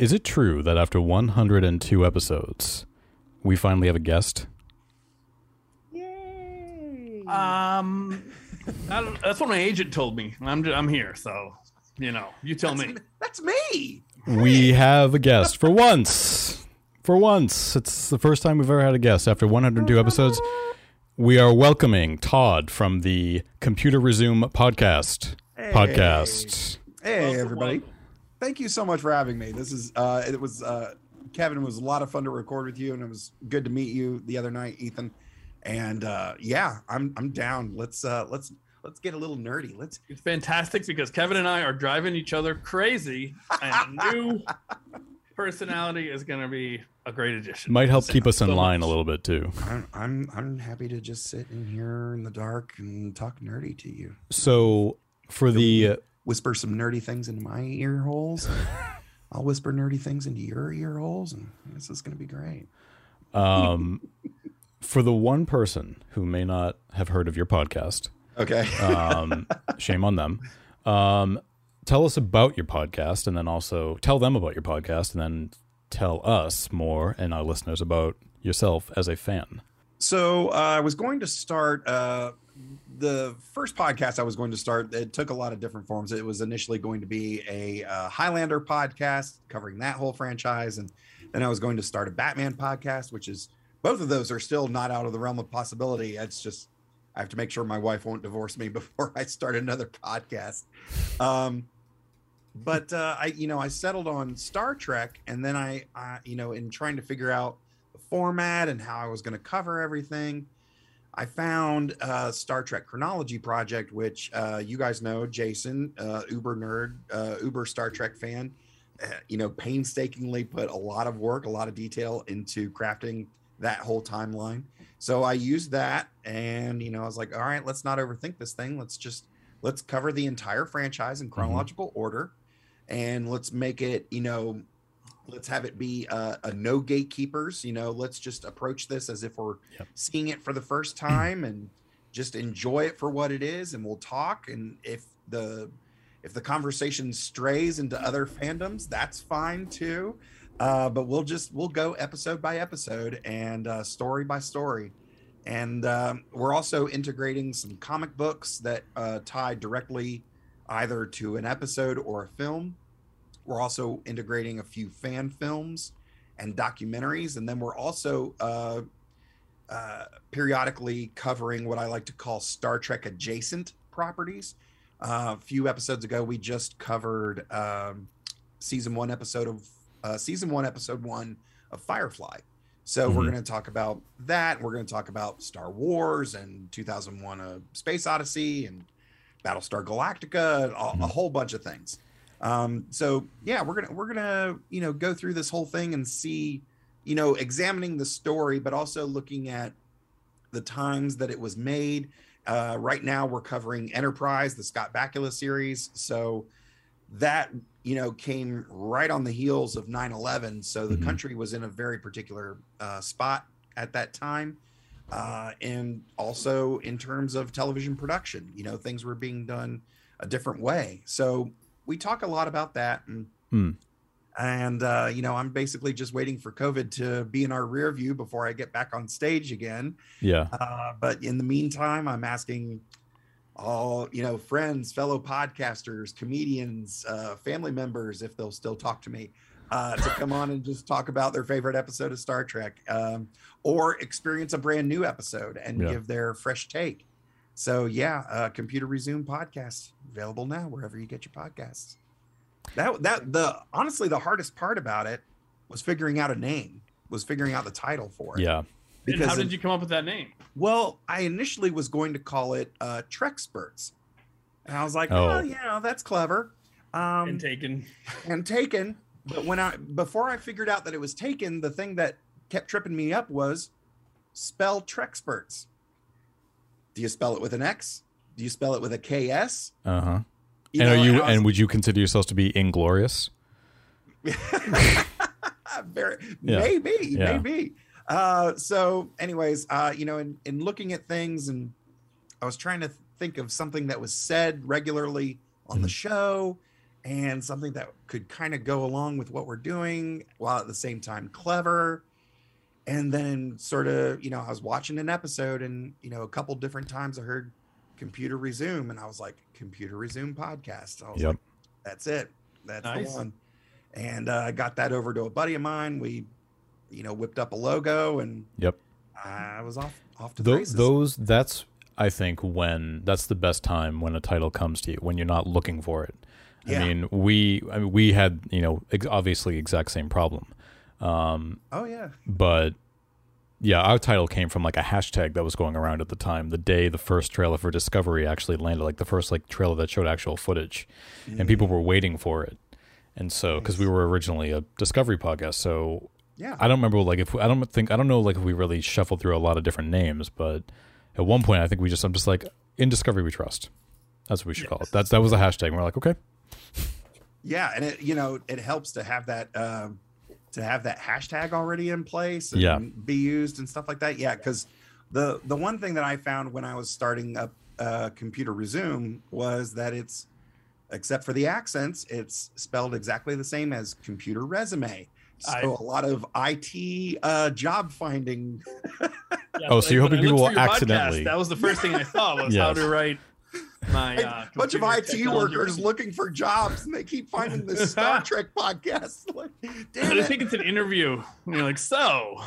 Is it true that after 102 episodes, we finally have a guest? Yay! Um, that's what my agent told me. I'm I'm here, so you know, you tell me. That's me. We have a guest for once. For once. It's the first time we've ever had a guest after 102 episodes. We are welcoming Todd from the Computer Resume podcast. Hey. Podcast. Hey, Welcome, everybody. Welcome. Thank you so much for having me. This is uh it was uh Kevin it was a lot of fun to record with you and it was good to meet you the other night, Ethan. And uh yeah, I'm I'm down. Let's uh let's let's get a little nerdy. Let's It's fantastic because Kevin and I are driving each other crazy, and new personality is going to be a great addition. Might help keep us in So line much. a little bit too. I'm I'm I'm happy to just sit in here in the dark and talk nerdy to you. So for the Whisper some nerdy things into my ear holes. I'll whisper nerdy things into your ear holes and this is gonna be great. um for the one person who may not have heard of your podcast, Okay. um, shame on them. Um, tell us about your podcast, and then also tell them about your podcast, and then tell us more and our listeners about yourself as a fan. So uh, I was going to start uh, the first podcast. I was going to start. It took a lot of different forms. It was initially going to be a uh, Highlander podcast covering that whole franchise, and then I was going to start a Batman podcast, which is both of those are still not out of the realm of possibility. It's just I have to make sure my wife won't divorce me before I start another podcast. Um, but uh, I, you know, I settled on Star Trek, and then I, I, you know, in trying to figure out the format and how I was going to cover everything, I found uh, Star Trek Chronology Project, which uh, you guys know, Jason, uh, Uber nerd, uh, Uber Star Trek fan, uh, you know, painstakingly put a lot of work, a lot of detail into crafting that whole timeline. So I used that, and you know, I was like, all right, let's not overthink this thing. Let's just let's cover the entire franchise in chronological order, and let's make it, you know, let's have it be uh, a no gatekeepers you know let's just approach this as if we're Yep. seeing it for the first time and just enjoy it for what it is and we'll talk. And if the if the conversation strays into other fandoms that's fine too. Uh, but we'll just we'll go episode by episode and uh, story by story. And um, we're also integrating some comic books that uh, tie directly either to an episode or a film we're also integrating a few fan films and documentaries, and then we're also uh, uh, periodically covering what I like to call Star Trek adjacent properties. Uh, a few episodes ago, we just covered um, season one episode of uh, season one episode one of Firefly. So we're Mhm. going to talk about that. We're going to talk about Star Wars and 2001: A Space Odyssey and Battlestar Galactica, a, a Mhm. whole bunch of things. Um, so yeah, we're gonna we're gonna you know go through this whole thing and see, you know, examining the story, but also looking at the times that it was made. Uh, right now, we're covering Enterprise, the Scott Bakula series. So that you know came right on the heels of 9-11 so the Mhm. country was in a very particular uh, spot at that time uh, and also in terms of television production you know things were being done a different way so we talk a lot about that and Hmm. and uh, you know i'm basically just waiting for covid to be in our rear view before i get back on stage again Yeah. uh, but in the meantime, I'm asking all you know, friends, fellow podcasters, comedians, uh, family members, if they'll still talk to me, uh, to come on and just talk about their favorite episode of Star Trek, um, or experience a brand new episode and Yeah. give their fresh take. So yeah, uh, Computer Resume podcast available now wherever you get your podcasts. That that the honestly the hardest part about it was figuring out a name, was figuring out the title for it. Yeah. And how of- did you come up with that name? well, I initially was going to call it uh, Trexperts, and I was like, oh, Oh. you know, that's clever, um, and taken. and taken. But when I before I figured out that it was taken, the thing that kept tripping me up was spell Trexperts. Do you spell it with an X? Do you spell it with a KS? Uh huh. You And know, are you? I was- And would you consider yourselves to be inglorious? Very, Yeah. maybe, Yeah. maybe. Uh, so, anyways, uh, you know, in, in looking at things, and I was trying to think of something that was said regularly on the Mhm. show, and something that could kind of go along with what we're doing while at the same time clever. And then sort of, you know, I was watching an episode and, you know, a couple different times I heard computer resume and I was like, computer resume podcast. I was Yep. like, that's it. That's Nice. the one. And uh, I got that over to a buddy of mine. We, you know, whipped up a logo and Yep. I was off off to the Tho- races. those that's I think when that's the best time when a title comes to you when you're not looking for it. Yeah. I mean, we I mean, we had you know ex- obviously exact same problem, um, oh yeah. but yeah, our title came from like a hashtag that was going around at the time. The day the first trailer for Discovery actually landed, like the first like trailer that showed actual footage, and people were waiting for it. And so, because we were originally a Discovery podcast, so Yeah. I don't remember like if I don't think I don't know like if we really shuffled through a lot of different names, but at one point I think we just I'm just like in Discovery we trust. That's what we should call it. That's that was a hashtag. And we're like, okay, yeah and it you know it helps to have that um to have that hashtag already in place and Yeah. be used and stuff like that? Yeah because the the one thing that i found when i was starting up uh computer resume was that it's except for the accents it's spelled exactly the same as computer resume. So I- a lot of it uh job finding. Yeah, Oh, so you're hoping people will accidentally- podcast, that was the first thing I saw was how to write my a uh, bunch of it workers looking for jobs and they keep finding this star trek podcast like damn I it. think it's an interview. And you're like, so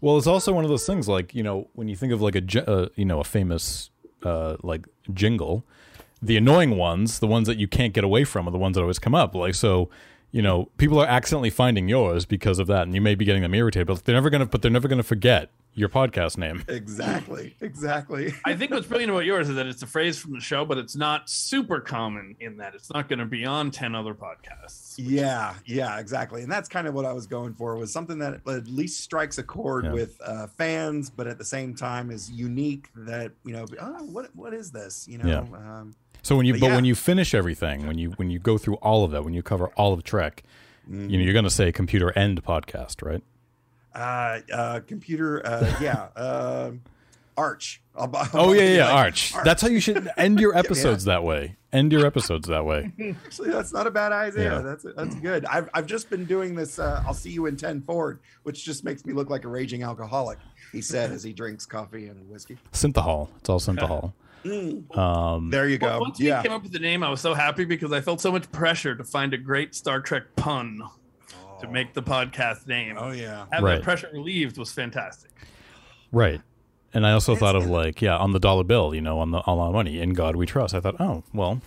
Well, it's also one of those things like you know when you think of like a uh, you know a famous uh, like jingle, the annoying ones, the ones that you can't get away from, are the ones that always come up. Like so, you know, people are accidentally finding yours because of that, and you may be getting them irritated, but they're never gonna, but they're never gonna forget your podcast name. Exactly. Exactly. I think what's brilliant about yours is that it's a phrase from the show, but it's not super common in that it's not going to be on 10 other podcasts. Yeah, yeah, exactly. And that's kind of what I was going for was something that at least strikes a chord Yeah. with uh, fans, but at the same time is unique. That you know, oh, what what is this? You know, Yeah. um, So when you, But but yeah. when you finish everything, when you when you go through all of that, when you cover all of Trek, mm, you know you're gonna say computer end podcast, right? Uh, uh, computer, uh, yeah, um Arch. I'll, bu- I'll Oh yeah, be yeah, yeah, like, Arch. That's how you should end your episodes that way. End your episodes that way. Actually, that's not a bad idea. Yeah. That's that's good. I've I've just been doing this. Uh, I'll see you in ten forward, which just makes me look like a raging alcoholic. He said as he drinks coffee and whiskey. Synthahol. It's all synthahol. Mm, Um, there you go. Once we yeah. came up with the name, I was so happy because I felt so much pressure to find a great Star Trek pun to make the podcast name. Oh yeah. Having Right. that pressure relieved was fantastic. right. And I also It's- thought of like, yeah, on the dollar bill, you know, on the all our money, in God we trust. I thought, oh, well,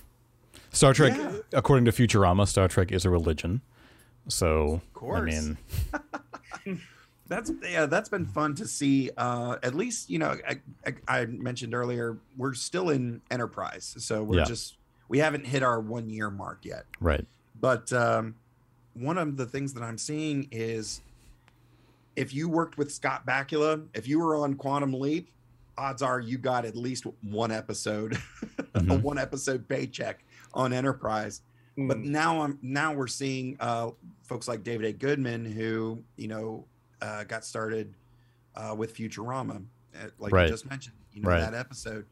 Star Trek, Yeah. according to Futurama, Star Trek is a religion. So, I course. mean, That's yeah, that's been fun to see. Uh, at least you know, I, I, I mentioned earlier, we're still in Enterprise, so we're Yeah. just we haven't hit our one year mark yet. right. But um, one of the things that I'm seeing is if you worked with Scott Bakula, if you were on Quantum Leap, odds are you got at least one episode, a Mhm. one episode paycheck on Enterprise. But Mm. now I'm now we're seeing uh, folks like David A. Goodman who you know uh, got started uh, with Futurama, uh, like Right. you just mentioned. You know Right. that episode.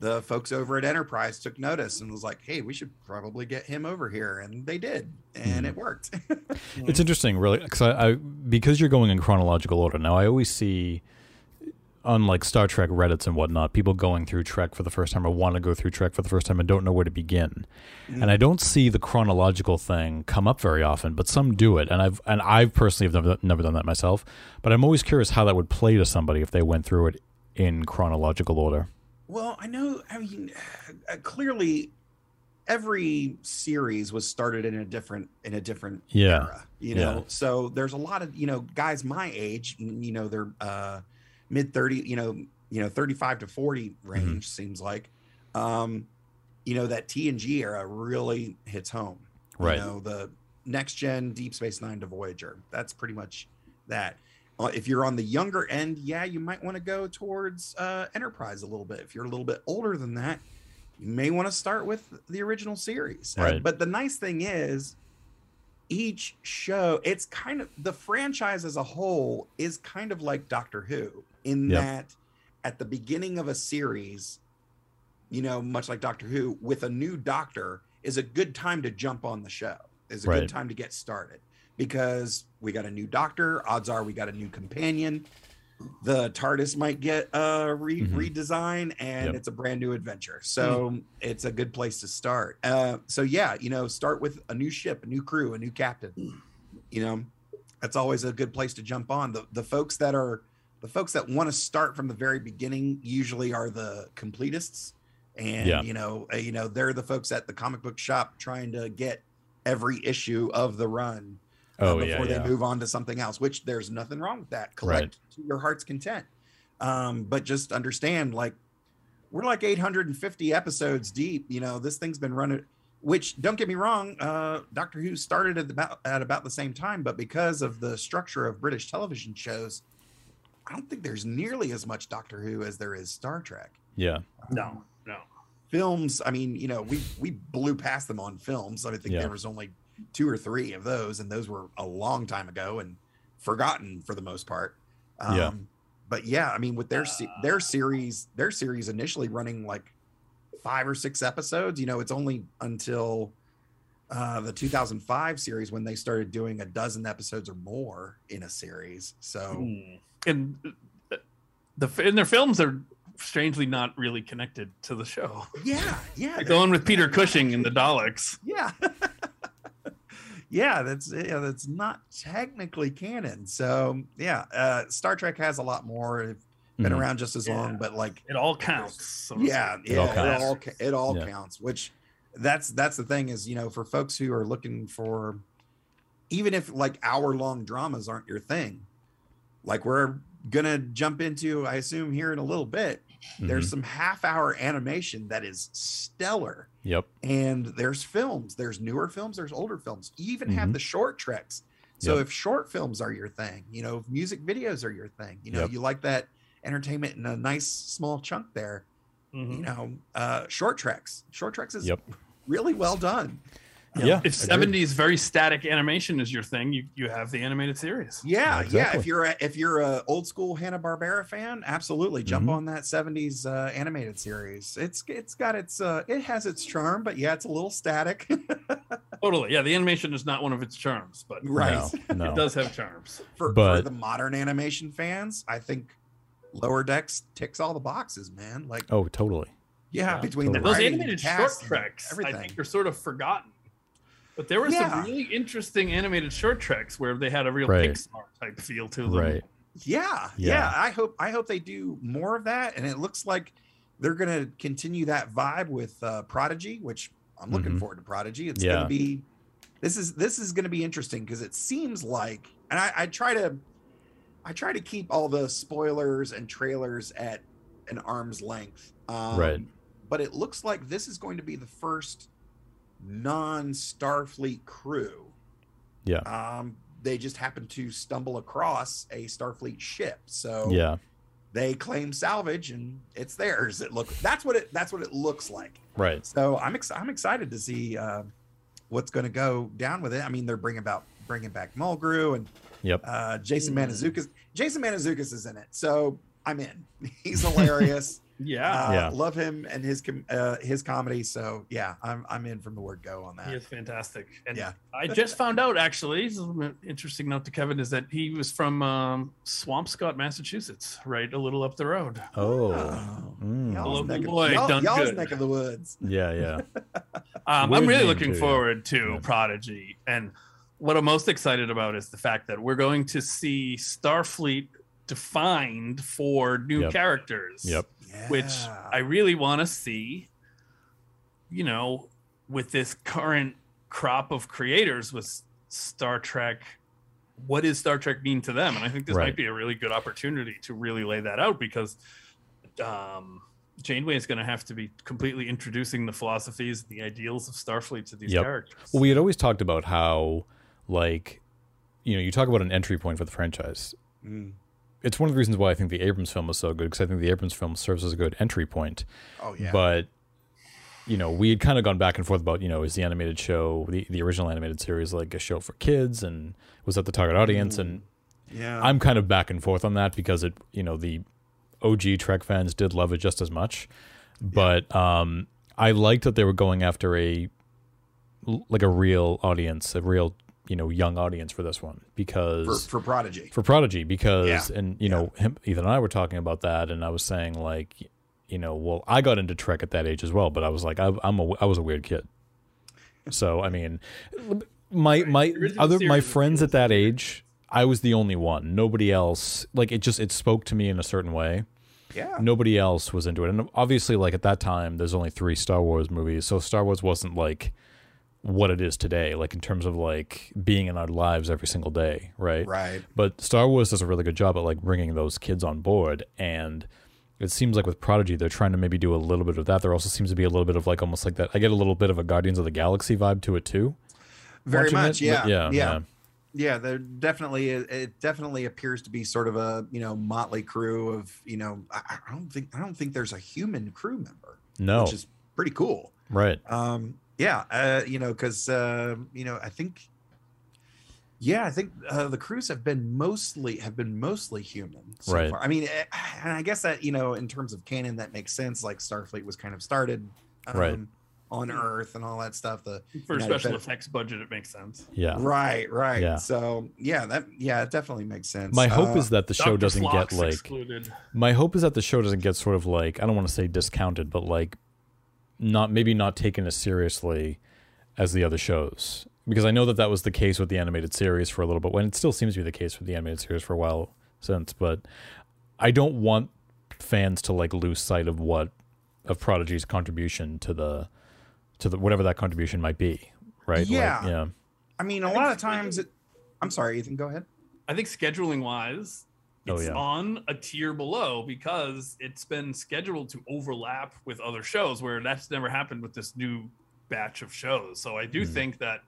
The folks over at Enterprise took notice and was like, "Hey, we should probably get him over here," and they did, and it hmm. worked. It's interesting, really, because I, I because you're going in chronological order. Now, I always see, unlike Star Trek Reddit's and whatnot, people going through Trek for the first time or want to go through Trek for the first time and don't know where to begin. Mm-hmm. And I don't see the chronological thing come up very often, but some do it. And I've and I've personally have never, never done that myself. But I'm always curious how that would play to somebody if they went through it in chronological order. Well, I know. I mean, uh, clearly, every series was started in a different in a different Yeah. era. You know, Yeah. so there's a lot of you know guys my age. You know, they're uh, mid thirty. You know, you know, thirty five to forty range seems like. Um, you know that TNG era really hits home. Right. You know the next gen Deep Space Nine to Voyager. That's pretty much that. Uh, if you're on the younger end, yeah, you might want to go towards uh, Enterprise a little bit. If you're a little bit older than that, you may want to start with the original series. Right. but the nice thing is, each show, it's kind of the franchise as a whole is kind of like Doctor Who in Yep. that at the beginning of a series, you know, much like Doctor Who, with a new doctor, is a good time to jump on the show. Is a Right. good time to get started because we got a new doctor. Odds are we got a new companion. The TARDIS might get a re- Mhm. redesign, and Yep. it's a brand new adventure. So it's a good place to start. Uh, so yeah, you know, start with a new ship, a new crew, a new captain. You know, that's always a good place to jump on. The the folks that are the folks that want to start from the very beginning usually are the completists and Yeah. you know uh, you know they're the folks at the comic book shop trying to get every issue of the run uh, Oh, yeah, before yeah. they move on to something else which there's nothing wrong with that collect Right. to your heart's content um but just understand like we're like 850 episodes deep you know this thing's been running which don't get me wrong uh doctor who started at about at about the same time but because of the structure of british television shows i don't think there's nearly as much doctor who as there is star trek Yeah. No, no. films i mean you know we we blew past them on films i think Yeah. there was only two or three of those and those were a long time ago and forgotten for the most part um Yeah. but yeah i mean with their se- their series their series initially running like five or six episodes you know it's only until uh the 2005 series when they started doing a dozen episodes or more in a series so Hmm. And uh, the in their films are strangely not really connected to the show. yeah yeah Like they're- the one with Peter Cushing and the Daleks. yeah yeah that's yeah that's not technically canon so yeah uh star trek has a lot more It's been Mhm. around just as long but like It all counts. so yeah speak. yeah all it all, it all Yeah. counts which that's that's the thing is you know for folks who are looking for even if like hour long dramas aren't your thing like we're gonna jump into i assume here in a little bit there's Mhm. some half hour animation that is stellar Yep. and there's films there's newer films there's older films you even have Mhm. the short treks so Yep. if short films are your thing you know if music videos are your thing you know Yep. you like that entertainment in a nice small chunk there you Mhm. know uh short treks short treks is Yep. really well done Yeah. If agreed. 70s very static animation is your thing, you, you have the animated series. yeah yeah if you're a, if you're a old school hanna-barbera fan absolutely jump Mhm. on that 70s uh animated series it's it's got its uh it has its charm but yeah it's a little static Totally. Yeah, the animation is not one of its charms, but right No. no. it does have charms. for, for But- the modern animation fans, I think Lower Decks ticks all the boxes, man. Like, Oh, totally. yeah, Yeah, between the totally. Those animated short cast, and I everything. think, are sort of forgotten. But there were Yeah. some really interesting animated short treks where they had a real Right. Pixar type feel to them. Right. yeah, Yeah. yeah, I hope I hope they do more of that, and it looks like they're gonna continue that vibe with uh, Prodigy, which I'm looking Mhm. forward to Prodigy. It's Yeah. gonna be this is this is gonna be interesting because it seems like, and I, I try to I try to keep all the spoilers and trailers at an arm's length. Um, Right. But it looks like this is going to be the first non Starfleet crew. Yeah. Um, they just happen to stumble across a Starfleet ship. So Yeah. they claim salvage and it's theirs. It look that's what it that's what it looks like. Right. So I'm ex- I'm excited to see uh, what's going to go down with it. I mean, they're bringing about bringing back Mulgrew and Yep. uh, Jason Hmm. Mantzoukas. Jason Mantzoukas is in it, so I'm in. He's hilarious. Yeah, Uh, Yeah. love him and his com- uh, his comedy. So yeah, I'm I'm in from the word go on that. he that. is fantastic. And Yeah. I just found out, actually, this is an interesting note to Kevin, is that he was from um, Swampscott, Massachusetts, right a little up the road. Oh. Oh. Mm. Y'all's neck of- boy y'all- y'all's neck of the woods. Yeah. Yeah. Um, I'm really looking too, forward to Yeah. Prodigy. And what I'm most excited about is the fact that we're going to see Starfleet defined for new Yep. characters. Yep. Which I really want to see, you know, with this current crop of creators with Star Trek. What does Star Trek mean to them? And I think this Right. might be a really good opportunity to really lay that out because um, Janeway is going to have to be completely introducing the philosophies and the ideals of Starfleet to these Yep. characters. Well, we had always talked about how, like, you know, you talk about an entry point for the franchise. Mm. It's one of the reasons why I think the Abrams film was so good because I think the Abrams film serves as a good entry point. Oh yeah. But you know, we had kind of gone back and forth about you know, is the animated show, the, the original animated series, like a show for kids, and was that the target audience? And yeah. I'm kind of back and forth on that because it, you know, the OG Trek fans did love it just as much, but um, I liked that they were going after a like a real audience, a real you know young audience for this one because for Prodigy. for Prodigy because Yeah. and you know him Ethan and I were talking about that and I was saying like you know well I got into Trek at that age as well but I was like I, I'm a I was a weird kid so I mean my my other my friends at that age I was the only one nobody else like it just it spoke to me in a certain way Yeah. nobody else was into it and obviously like at that time there's only three Star Wars movies so Star Wars wasn't like what it is today like in terms of like being in our lives every single day right Right. but Star Wars does a really good job at like bringing those kids on board, and it seems like with Prodigy, they're trying to maybe do a little bit of that. There also seems to be a little bit of like almost like that. I get a little bit of a Guardians of the Galaxy vibe to it too. Very much. Yeah. yeah, yeah. yeah. Yeah, there definitely it definitely appears to be sort of a you know motley crew of you know I, I don't think I don't think there's a human crew member, No, which is pretty cool. right, Um, yeah, uh, you know, because uh, you know I think, yeah, I think uh, the crews have been mostly have been mostly human so Right. far. I mean, eh, and I guess that you know in terms of canon that makes sense. Like Starfleet was kind of started, um, Right. on Earth and all that stuff. The For a United special Fed- effects budget, it makes sense. yeah. Right, right. Yeah. So yeah, that yeah, it definitely makes sense. My hope Uh, is that the show Dr. doesn't get like. excluded. My hope is that the show doesn't get sort of like I don't want to say discounted, but like not maybe not taken as seriously as the other shows because I know that that was the case with the animated series for a little bit. When it still seems to be the case with the animated series for a while since, but I don't want fans to like lose sight of what of Prodigy's contribution to the to the whatever that contribution might be, right? Like, Yeah. yeah, I mean, a I lot of times. It, I'm sorry, Ethan. Go ahead. I think scheduling wise, Oh, it's yeah. on a tier below because it's been scheduled to overlap with other shows where that's never happened with this new batch of shows. So I do Hmm. think that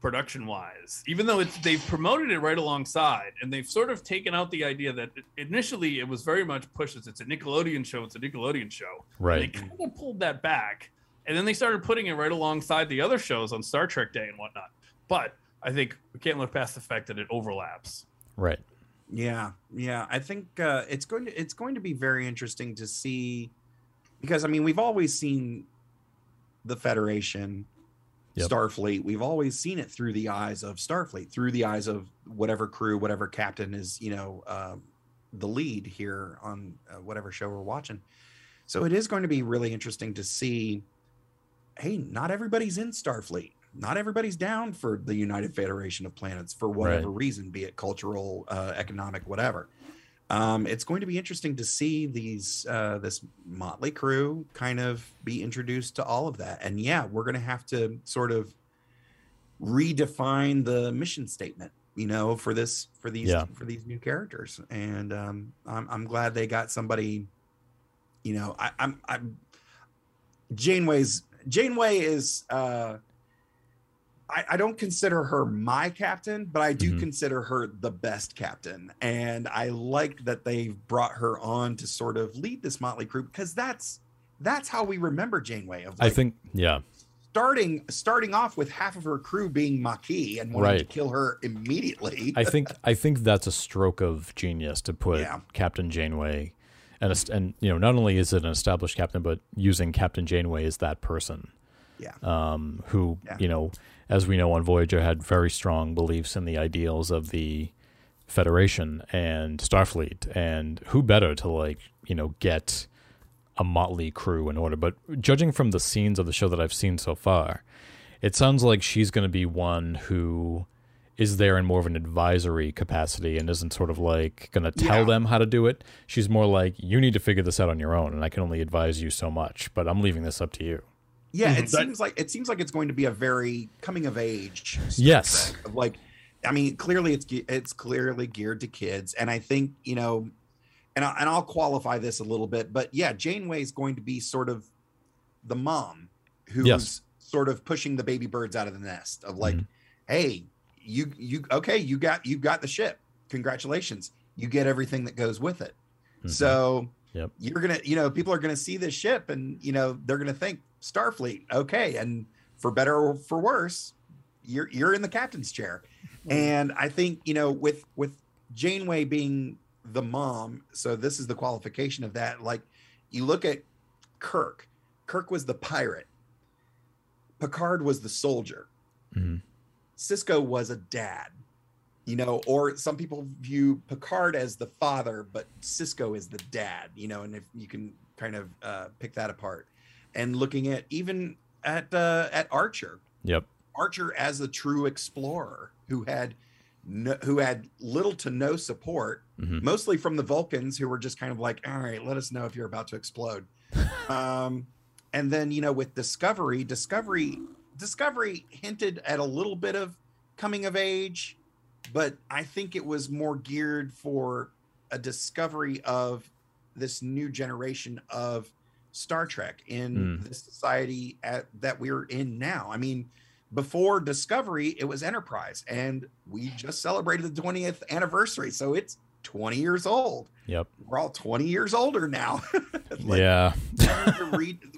production wise, even though it's they've promoted it right alongside and they've sort of taken out the idea that initially it was very much pushed as it's a Nickelodeon show, it's a Nickelodeon show. right. And they kind of pulled that back, and then they started putting it right alongside the other shows on Star Trek Day and whatnot. But I think we can't look past the fact that it overlaps. Right. Yeah, yeah. I think uh, it's going to it's going to be very interesting to see because I mean we've always seen the Federation, Yep. Starfleet. We've always seen it through the eyes of Starfleet, through the eyes of whatever crew, whatever captain is you know uh, the lead here on uh, whatever show we're watching. So it is going to be really interesting to see. Hey, not everybody's in Starfleet. Not everybody's down for the United Federation of Planets for whatever reason, be it cultural, uh, economic, whatever. Um, it's going to be interesting to see these uh, this motley crew kind of be introduced to all of that. And yeah, we're going to have to sort of redefine the mission statement, you know, for this for these Yeah. for these new characters. And um, I'm I'm glad they got somebody. You know, I, I'm I'm Janeway's Janeway is. uh I, I don't consider her my captain, but I do Mhm. consider her the best captain. And I like that they've brought her on to sort of lead this motley crew because that's that's how we remember Janeway. Of I think yeah. starting starting off with half of her crew being Maquis and wanting to kill her immediately. I think I think that's a stroke of genius to put Yeah. Captain Janeway, and and you know not only is it an established captain, but using Captain Janeway as that person, yeah, um, who Yeah. you know, as we know on Voyager, had very strong beliefs in the ideals of the Federation and Starfleet, and who better to like you know get a motley crew in order. But judging from the scenes of the show that I've seen so far, it sounds like she's going to be one who is there in more of an advisory capacity and isn't sort of like going to tell Yeah. them how to do it. She's more like, you need to figure this out on your own, and I can only advise you so much, but I'm leaving this up to you. Yeah. Mhm. It That- seems like it seems like it's going to be a very coming of age. Yes. Of like, I mean, clearly it's it's clearly geared to kids, and I think you know, and I, and I'll qualify this a little bit, but yeah, Janeway is going to be sort of the mom who's Yes. sort of pushing the baby birds out of the nest of like, Mhm. hey, you you okay, you got you got the ship, congratulations, you get everything that goes with it. Mhm. So Yep. you're gonna, you know, people are gonna see this ship and you know they're gonna think Starfleet, okay, and for better or for worse, you're you're in the captain's chair. And I think you know with with Janeway being the mom, so this is the qualification of that. Like you look at Kirk, Kirk was the pirate, Picard was the soldier. Mhm. Sisko was a dad, you know, or some people view Picard as the father, but Sisko is the dad, you know, and if you can kind of uh, pick that apart, and looking at even at uh, at Archer, Yep. Archer as a true explorer who had no, who had little to no support, Mhm. mostly from the Vulcans, who were just kind of like, "All right, let us know if you're about to explode." um, and then you know, with Discovery, Discovery, Discovery hinted at a little bit of coming of age, but I think it was more geared for a discovery of this new generation of Star Trek in Mm. the society at, that we're in now. I mean, before Discovery, it was Enterprise, and we just celebrated the 20th anniversary, so it's 20 years old. Yep. We're all 20 years older now. Like, yeah.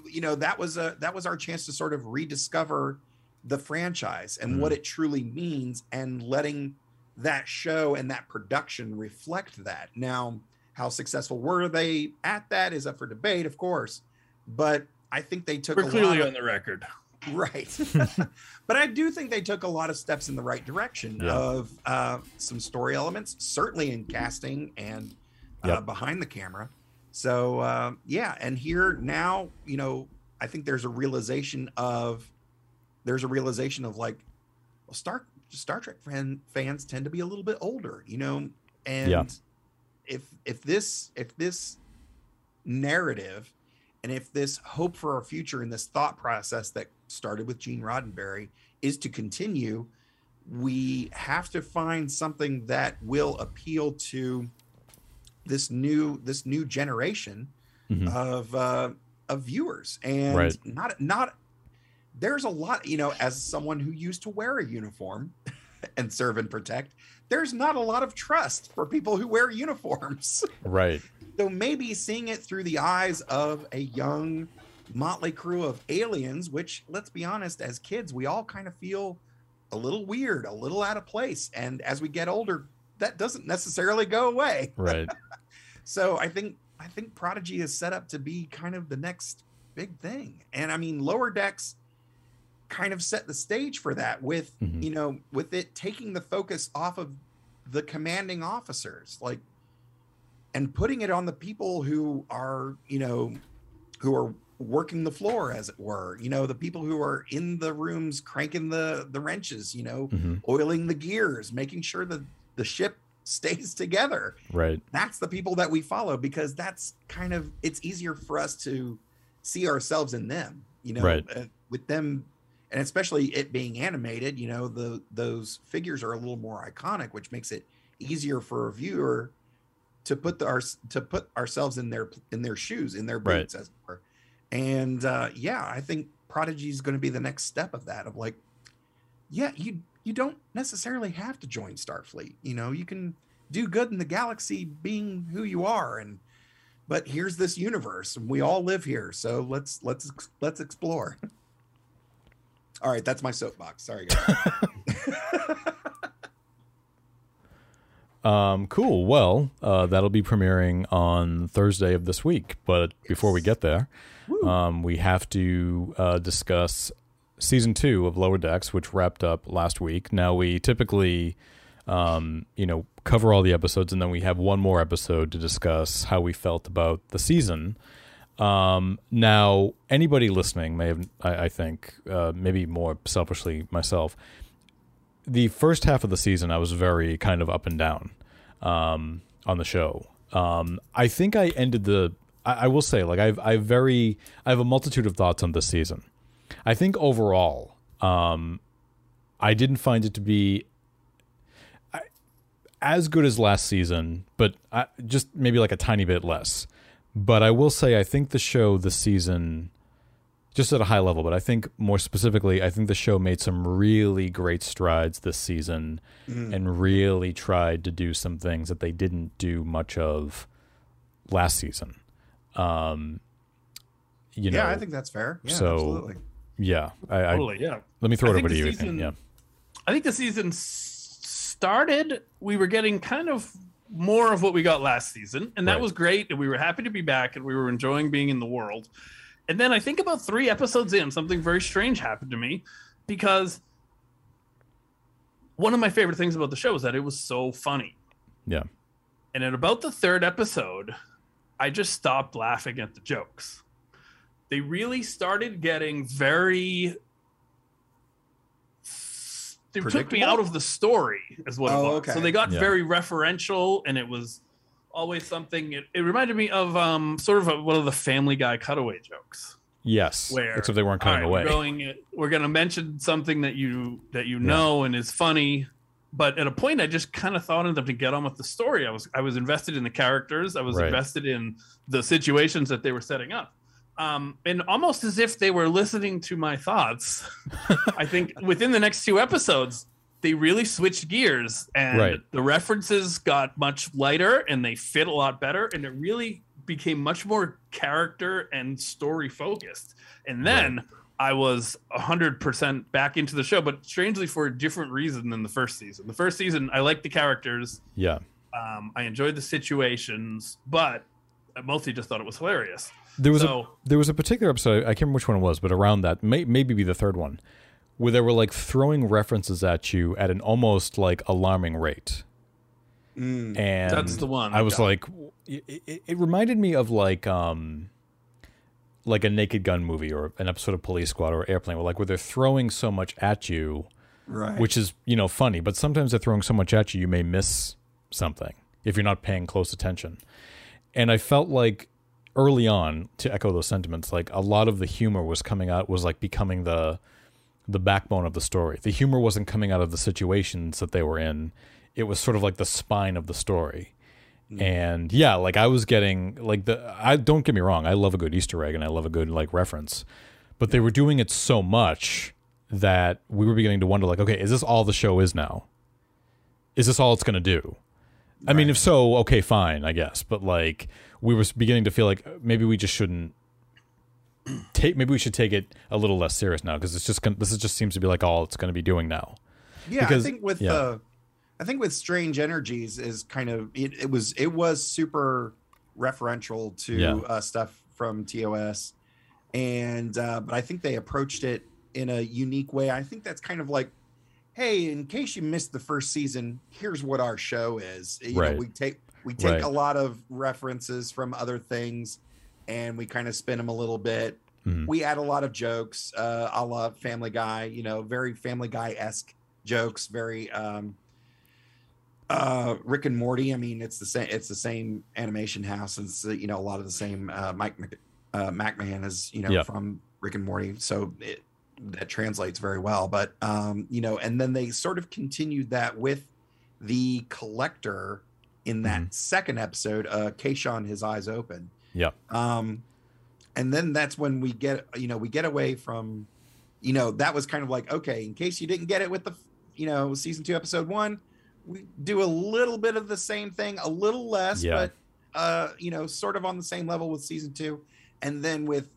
you know that was a that was our chance to sort of rediscover the franchise and what Mhm. it truly means and letting that show and that production reflect that now how successful were they at that is up for debate of course but i think they took We're a clearly lot of- on the record. right but i do think they took a lot of steps in the right direction Yeah. of uh, some story elements certainly in casting and uh, Yep. behind the camera so uh, yeah and here now you know i think there's a realization of there's a realization of like well star star trek fan, fans tend to be a little bit older you know and Yeah. if if this if this narrative and if this hope for our future and this thought process that started with Gene Roddenberry is to continue, we have to find something that will appeal to this new this new generation Mhm. of uh, of viewers and Right. not not there's a lot you know as someone who used to wear a uniform and serve and protect there's not a lot of trust for people who wear uniforms Right. So maybe seeing it through the eyes of a young motley crew of aliens, which let's be honest, as kids, we all kind of feel a little weird, a little out of place. And as we get older, that doesn't necessarily go away. Right. So I think I think Prodigy is set up to be kind of the next big thing. And I mean, Lower Decks kind of set the stage for that with, Mhm. you know, with it taking the focus off of the commanding officers, like and putting it on the people who are, you know, who are working the floor as it were, you know, the people who are in the rooms cranking the the wrenches, you know, Mhm. oiling the gears, making sure that the ship stays together Right. that's the people that we follow because that's kind of it's easier for us to see ourselves in them you know Right. uh, with them and especially it being animated you know the those figures are a little more iconic which makes it easier for a viewer to put the, our to put ourselves in their in their shoes in their Right. boots as it were. And uh yeah i think prodigy is going to be the next step of that of like yeah you you don't necessarily have to join starfleet you know? You can do good in the galaxy being who you are and but here's this universe and we all live here so let's let's let's explore. All right that's my soapbox. Sorry guys Um, cool. Well, uh, that'll be premiering on Thursday of this week. But before we get there, um, we have to uh, discuss season two of Lower Decks, which wrapped up last week. Now we typically, um, you know, cover all the episodes, and then we have one more episode to discuss how we felt about the season. Um, now, anybody listening may have, I, I think, uh, maybe more selfishly myself, the first half of the season, I was very kind of up and down um, on the show. Um, I think I ended the. I, I will say, like I've I very I have a multitude of thoughts on this season. I think overall, um, I didn't find it to be as good as last season, but I, just maybe like a tiny bit less. But I will say, I think the show this season, just at a high level, but I think more specifically, I think the show made some really great strides this season Mm. and really tried to do some things that they didn't do much of last season. Um, you know, yeah i think that's fair yeah so- absolutely yeah. I, I Totally, yeah. let me throw it over to you. season- Ethan. Yeah, I think the season started. We were getting kind of more of what we got last season, and that Right. was great. And we were happy to be back, and we were enjoying being in the world. And then I think about three episodes in, something very strange happened to me because one of my favorite things about the show is that it was so funny. Yeah. And at about the third episode, I just stopped laughing at the jokes. They really started getting very. They took me out of the story, is what it Oh, was. okay. So they got Yeah. very referential, and it was always something. It, it reminded me of um, sort of a, one of the Family Guy cutaway jokes Yes. where Except they weren't cutting right, away. We're going. We're going to mention something that you that you know and is funny, but at a point, I just kind of thought of them to get on with the story. I was I was invested in the characters. I was Right. invested in the situations that they were setting up, um, and almost as if they were listening to my thoughts. I think within the next two episodes. They really switched gears, and Right. the references got much lighter, and they fit a lot better, and it really became much more character and story focused. And then I was 100% back into the show, but strangely for a different reason than the first season. The first season, I liked the characters, yeah. um, I enjoyed the situations, but I mostly just thought it was hilarious. There was a there was a particular episode I can't remember which one it was, but around that may, maybe be the third one, where they were like throwing references at you at an almost like alarming rate. Mm. And That's the one I I was got. like, it, it, it reminded me of like um like a Naked Gun movie or an episode of Police Squad or Airplane, where like where they're throwing so much at you, Right. which is you know funny, but sometimes they're throwing so much at you, you may miss something if you're not paying close attention. And I felt like early on, to echo those sentiments, like a lot of the humor was coming out was like becoming the the backbone of the story. The humor wasn't coming out of the situations that they were in. It was sort of like the spine of the story. Mm. And yeah, like I was getting like the I don't get me wrong, I love a good Easter egg and I love a good like reference. But they were doing it so much that we were beginning to wonder like, okay, is this all the show is now? Is this all it's going to do? I mean, if so, okay, fine, I guess. But like, we were beginning to feel like maybe we just shouldn't take. Maybe we should take it a little less serious now because it's just gonna, this is just seems to be like all it's going to be doing now. yeah because- i think with yeah. uh i think with strange energies is kind of it, it was it was super referential to Yeah. uh, stuff from tos and uh but i think they approached it in a unique way i think that's kind of like hey in case you missed the first season here's what our show is you Right. know we take we take Right. a lot of references from other things and we kind of spin them a little bit. Mhm. we add a lot of jokes uh a la family guy you know very family guy-esque jokes very um uh rick and morty. I mean it's the same it's the same animation house it's uh, you know a lot of the same uh mike uh McMahan is you know from rick and morty. So it that translates very well. But um you know and then they sort of continued that with the collector in that Mhm. second episode uh Kayshon his eyes open Yeah. um and then that's when we get you know we get away from you know that was kind of like okay in case you didn't get it with the you know season two episode one we do a little bit of the same thing a little less Yeah. but uh you know sort of on the same level with season two and then with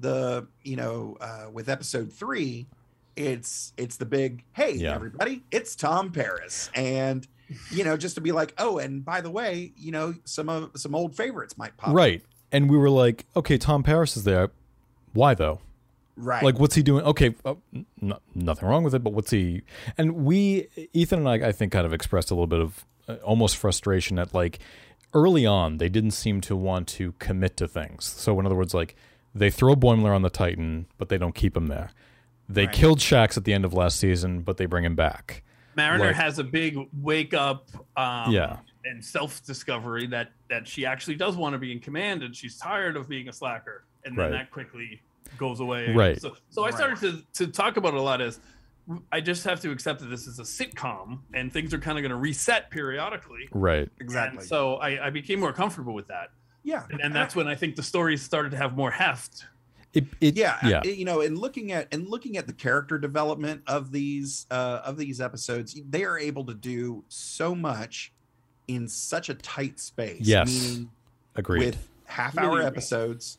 the you know uh with episode three it's it's the big hey Yeah. everybody it's tom paris and you know just to be like oh and by the way you know some of some old favorites might pop. Right. And we were like, okay, Tom Paris is there. Why though? right Like, what's he doing? Okay, uh, n- nothing wrong with it, but what's he? And we, Ethan and I, I think, kind of expressed a little bit of uh, almost frustration at like early on they didn't seem to want to commit to things. So, in other words, like they throw Boimler on the Titan, but they don't keep him there. They Right. killed Shaxs at the end of last season, but they bring him back. Mariner Like- has a big wake up um, Yeah. And self discovery that, that she actually does want to be in command and she's tired of being a slacker. And then Right. that quickly goes away. Right. So, so I Right. started to, to talk about it a lot as I just have to accept that this is a sitcom and things are kind of going to reset periodically. Right. exactly And so I, I became more comfortable with that. yeah And, and that's when I think the stories started to have more heft. It, it, yeah Yeah. you know and looking at and looking at the character development of these uh of these episodes they are able to do so much in such a tight space Yes. meaning Agreed. with half hour agree. episodes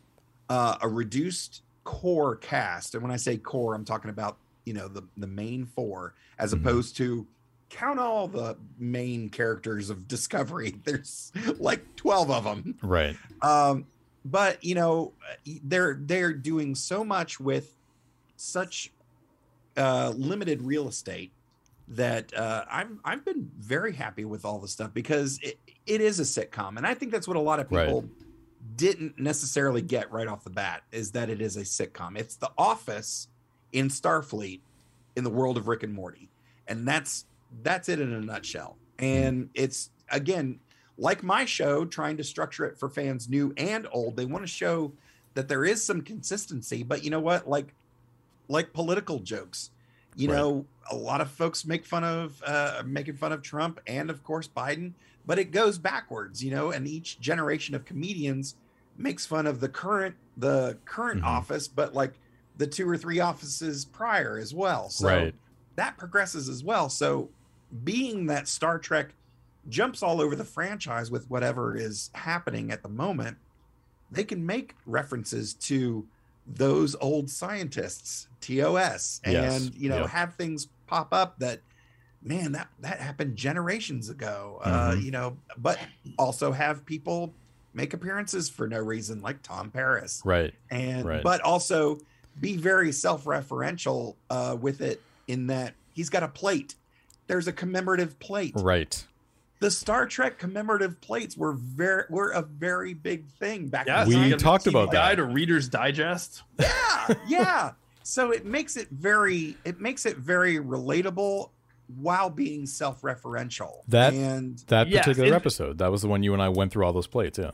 uh a reduced core cast and when i say core i'm talking about you know the the main four as Mhm. opposed to count all the main characters of discovery there's like 12 of them right. um but you know they're they're doing so much with such uh limited real estate that uh, I'm I've been very happy with all the stuff because it, it is a sitcom, and I think that's what a lot of Right. people didn't necessarily get right off the bat is that it is a sitcom. It's The Office in Starfleet in the world of Rick and Morty, and that's that's it in a nutshell. And it's again like my show, trying to structure it for fans new and old. They want to show that there is some consistency, but you know what? Like like political jokes. You Right. know, a lot of folks make fun of uh, making fun of Trump and of course Biden, but it goes backwards. You know, and each generation of comedians makes fun of the current the current Mhm. office, but like the two or three offices prior as well. So right. that progresses as well. So, being that Star Trek jumps all over the franchise with whatever is happening at the moment, they can make references to those old scientists, TOS, and Yes. you know Yep. have things pop up that man that that happened generations ago. Uh, Mhm. you know, but also have people make appearances for no reason, like Tom Paris Right. and Right. but also be very self-referential uh, with it in that he's got a plate. There's a commemorative plate. Right. The Star Trek commemorative plates were very were a very big thing back. Yeah, We the so you time. get talked a about that. guide or Reader's Digest. Yeah, yeah. So it makes it very it makes it very relatable while being self-referential. That- and That Yes, particular and- episode. That was the one you and I went through all those plates. Yeah.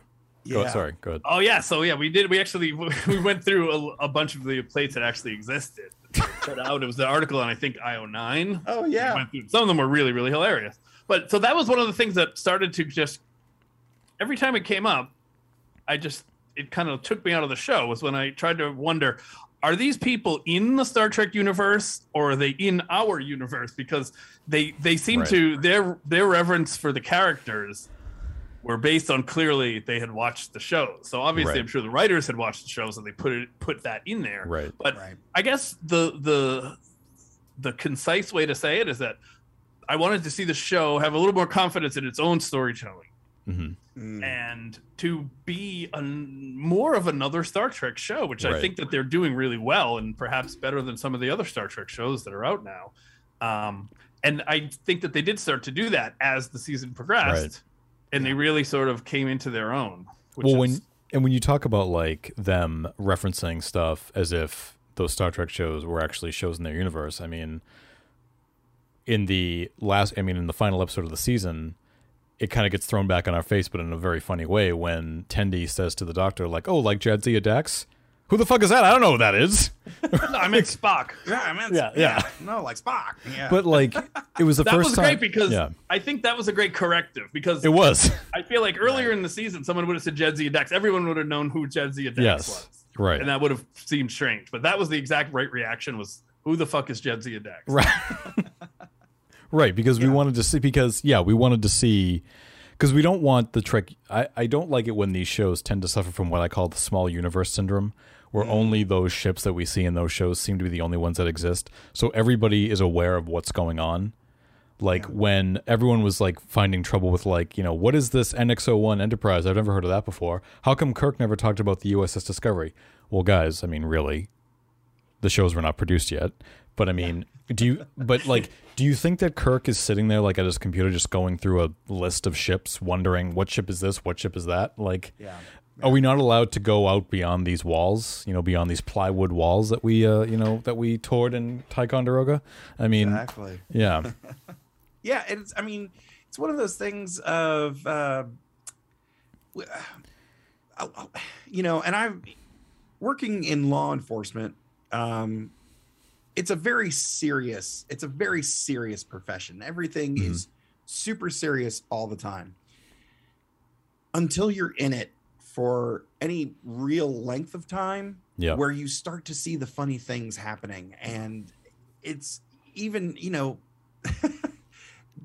Go, yeah. sorry. Go ahead. Oh yeah, so yeah, we did. We actually we went through a, a bunch of the plates that actually existed. Check it out. It was the article on I think IO9. Oh We yeah. went through- Some of them were really really hilarious. But so that was one of the things that started to just every time it came up, I just it kind of took me out of the show was when I tried to wonder are these people in the Star Trek universe or are they in our universe because they they seem Right. to their their reverence for the characters were based on clearly they had watched the show. So obviously Right. I'm sure the writers had watched the show so they put it put that in there. Right. But Right. I guess the the the concise way to say it is that I wanted to see the show have a little more confidence in its own storytelling hmm Mm. and to be a, more of another Star Trek show, which I think that they're doing really well and perhaps better than some of the other Star Trek shows that are out now. Um, and I think that they did start to do that as the season progressed, Right. and they really sort of came into their own. Which Well, is, when and when you talk about like them referencing stuff as if those Star Trek shows were actually shows in their universe, I mean, in the last, I mean, in the final episode of the season, it kind of gets thrown back on our face, but in a very funny way when Tendi says to the Doctor, like, "Oh, like Jadzia Dax." Who the fuck is that? I don't know who that is. I meant Spock. Yeah, I mean, Yeah, yeah, yeah. No, like Spock. Yeah. But like, it was the That first was time. great because yeah, I think that was a great corrective because it was I feel like earlier in the season, someone would have said Jadzia Dax. Everyone would have known who Jadzia Dax Yes. was. right. And that would have seemed strange. But that was the exact right reaction was who the fuck is Jadzia Dax? Right. Right, because we wanted to see because yeah, we wanted to see because we don't want the trick I, I don't like it when these shows tend to suffer from what I call the small universe syndrome, where mm. only those ships that we see in those shows seem to be the only ones that exist. So everybody is aware of what's going on. Like when everyone was like finding trouble with like, you know, what is this NX01 Enterprise? I've never heard of that before. How come Kirk never talked about the USS Discovery? Well, guys, I mean, really, the shows were not produced yet. But I mean, do you? But like, do you think that Kirk is sitting there like at his computer, just going through a list of ships, wondering what ship is this, what ship is that? Like, yeah. are we not allowed to go out beyond these walls? You know, beyond these plywood walls that we, uh, you know, that we toured in Ticonderoga? I mean, Exactly. yeah, yeah it's i mean it's one of those things of uh I'll- I'll- you know and i'm working in law enforcement um it's a very serious it's a very serious profession. Everything Mhm. is super serious all the time. Until you're in it for any real length of time yeah, where you start to see the funny things happening. And it's even you know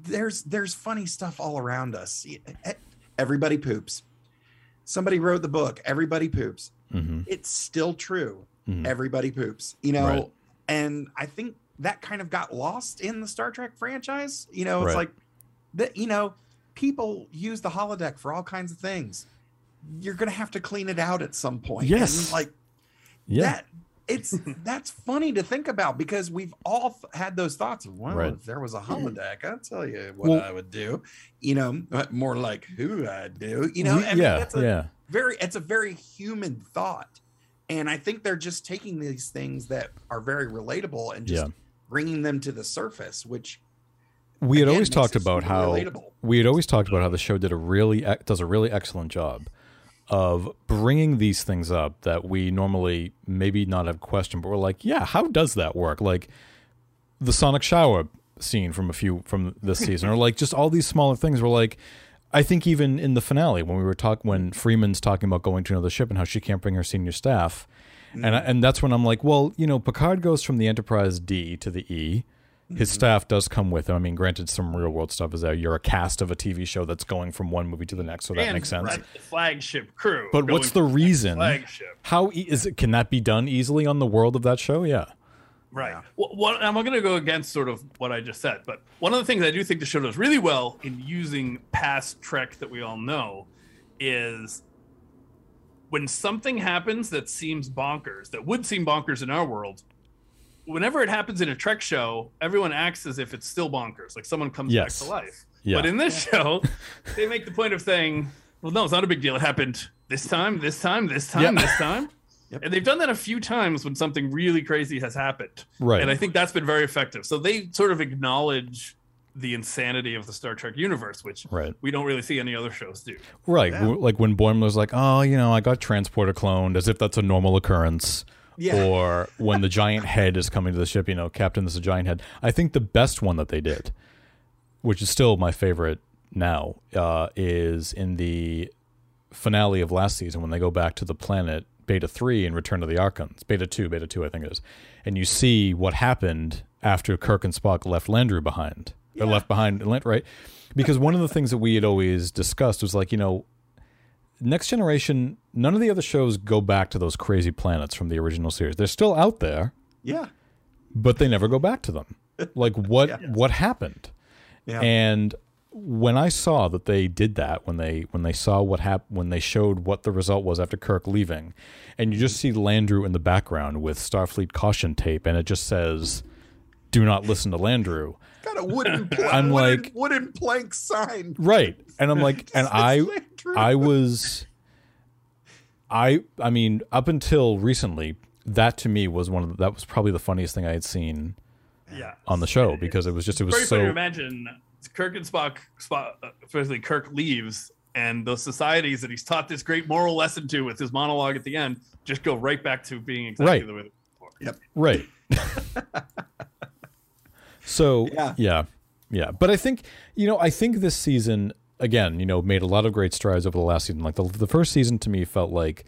there's there's funny stuff all around us. Everybody poops. Somebody wrote the book everybody poops. Hmm it's still true. Hmm everybody poops. You know Right. And i think that kind of got lost in the star trek franchise you know it's Right. like that you know people use the holodeck for all kinds of things you're gonna have to clean it out at some point Yes. and like yeah, that it's that's funny to think about because we've all had those thoughts of well Right. if there was a holodeck i'll tell you what Well- i would do you know more like who i'd do you know I mean, yeah, that's a yeah. very it's a very human thought and i think they're just taking these things that are very relatable and just Yeah. bringing them to the surface which We had again, always talked about how relatable. we had always talked about how the show did a really does a really excellent job of bringing these things up that we normally maybe not have questioned, but we're like, yeah, how does that work? Like the Sonic shower scene from a few from this season, or like just all these smaller things. We're like, I think even in the finale when we were talking when Freeman's talking about going to another ship and how she can't bring her senior staff, and I, mm-hmm. and that's when I'm like, well, you know, Picard goes from the Enterprise D to the E. His mm-hmm. staff does come with him. I mean, granted, some real world stuff is there. You're a cast of a TV show that's going from one movie to the next, so that And makes sense. right, the flagship crew. But what's the reason? Flagship. How e- is it? Can that be done easily on the world of that show? Yeah. Right. Yeah. Well, what, I'm going to go against sort of what I just said, but one of the things I do think the show does really well in using past Trek that we all know is when something happens that seems bonkers, that would seem bonkers in our world. Whenever it happens in a Trek show, everyone acts as if it's still bonkers, like someone comes Yes. back to life. Yeah. But in this show, they make the point of saying, "Well, no, it's not a big deal. It happened this time, this time, this time, Yeah. this time." Yep. And they've done that a few times when something really crazy has happened. Right. And I think that's been very effective. So they sort of acknowledge the insanity of the Star Trek universe, which Right. we don't really see any other shows do. Right. Yeah. Like when Boimler's like, oh, you know, I got transporter cloned as if that's a normal occurrence. Yeah. Or when the giant head is coming to the ship, you know, Captain, this is a giant head. I think the best one that they did, which is still my favorite now, uh, is in the finale of last season when they go back to the planet Beta 3 and Return to the Archons. Beta 2, Beta 2, I think it is. And you see what happened after Kirk and Spock left Landru behind. Or Yeah. left behind, right? Because one of the things that we had always discussed was like, you know, Next Generation, none of the other shows go back to those crazy planets from the original series. They're still out there, yeah but they never go back to them. Like what Yeah. what happened? yeah And when I saw that they did that, when they when they saw what happened, when they showed what the result was after Kirk leaving, and you just see Landru in the background with Starfleet caution tape, and it just says, "Do not listen to Landru." got a wooden plank I'm wooden, like- wooden plank sign Right, and I'm like, and I Landru. I was, I I mean, up until recently, that to me was one of the, that was probably the funniest thing I had seen Yeah. on the show because it was just it was Very so imagine Kirk and Spock, Spock, uh, especially Kirk leaves, and those societies that he's taught this great moral lesson to with his monologue at the end just go right back to being exactly Right. the way they were. Yep. Right. so Yeah. yeah. yeah, But I think you know, I think this season again, you know, made a lot of great strides over the last season. Like the the first season to me felt like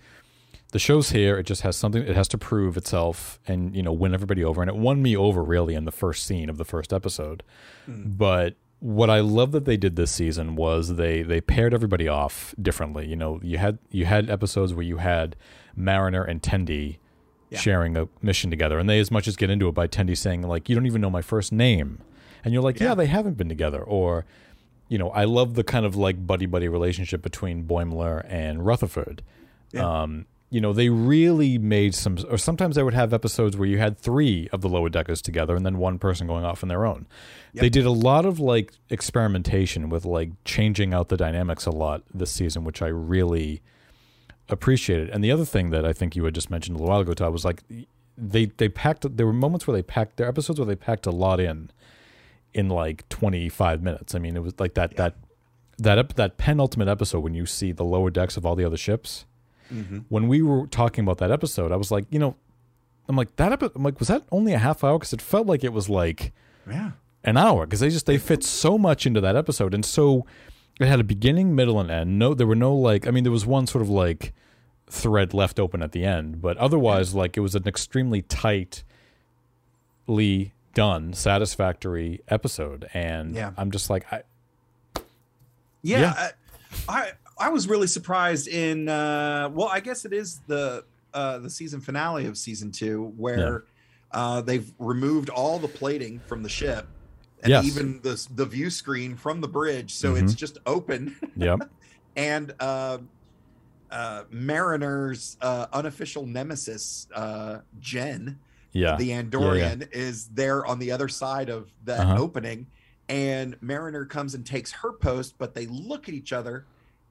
the show's here. It just has something. It has to prove itself and you know win everybody over. And it won me over really in the first scene of the first episode. But what I love that they did this season was they they paired everybody off differently. You know, you had you had episodes where you had Mariner and Tendi Yeah. sharing a mission together, and they as much as get into it by Tendi saying like, "You don't even know my first name," and you're like, "Yeah, Yeah. they haven't been together," or you know, I love the kind of like buddy buddy relationship between Boimler and Rutherford. Yeah. Um, you know, they really made some, or sometimes they would have episodes where you had three of the lower deckers together and then one person going off on their own. They did a lot of like experimentation with like changing out the dynamics a lot this season, which I really appreciated. And the other thing that I think you had just mentioned a little while ago, Todd, was like they they packed. There were moments where they packed. There episodes where they packed a lot in in like 25 minutes. I mean, it was like that that that ep- that penultimate episode when you see the lower decks of all the other ships. Mm-hmm. When we were talking about that episode, I was like, you know, I'm like that. Epi- I'm like, was that only a half hour? Because it felt like it was like yeah an hour because they just they fit so much into that episode and so it had a beginning middle and end no there were no like i mean there was one sort of like thread left open at the end but otherwise like it was an extremely tightly done satisfactory episode and Yeah. i'm just like i Yeah, Yeah. I, I I was really surprised in uh well, I guess it is the uh the season finale of season 2 where uh they've removed all the plating from the ship and Yes. even the the view screen from the bridge. So it's just open. Yep. And uh uh, Mariner's uh, unofficial nemesis, uh, Jen, Yeah. the Andorian, is there on the other side of that Uh-huh. opening, and Mariner comes and takes her post, but they look at each other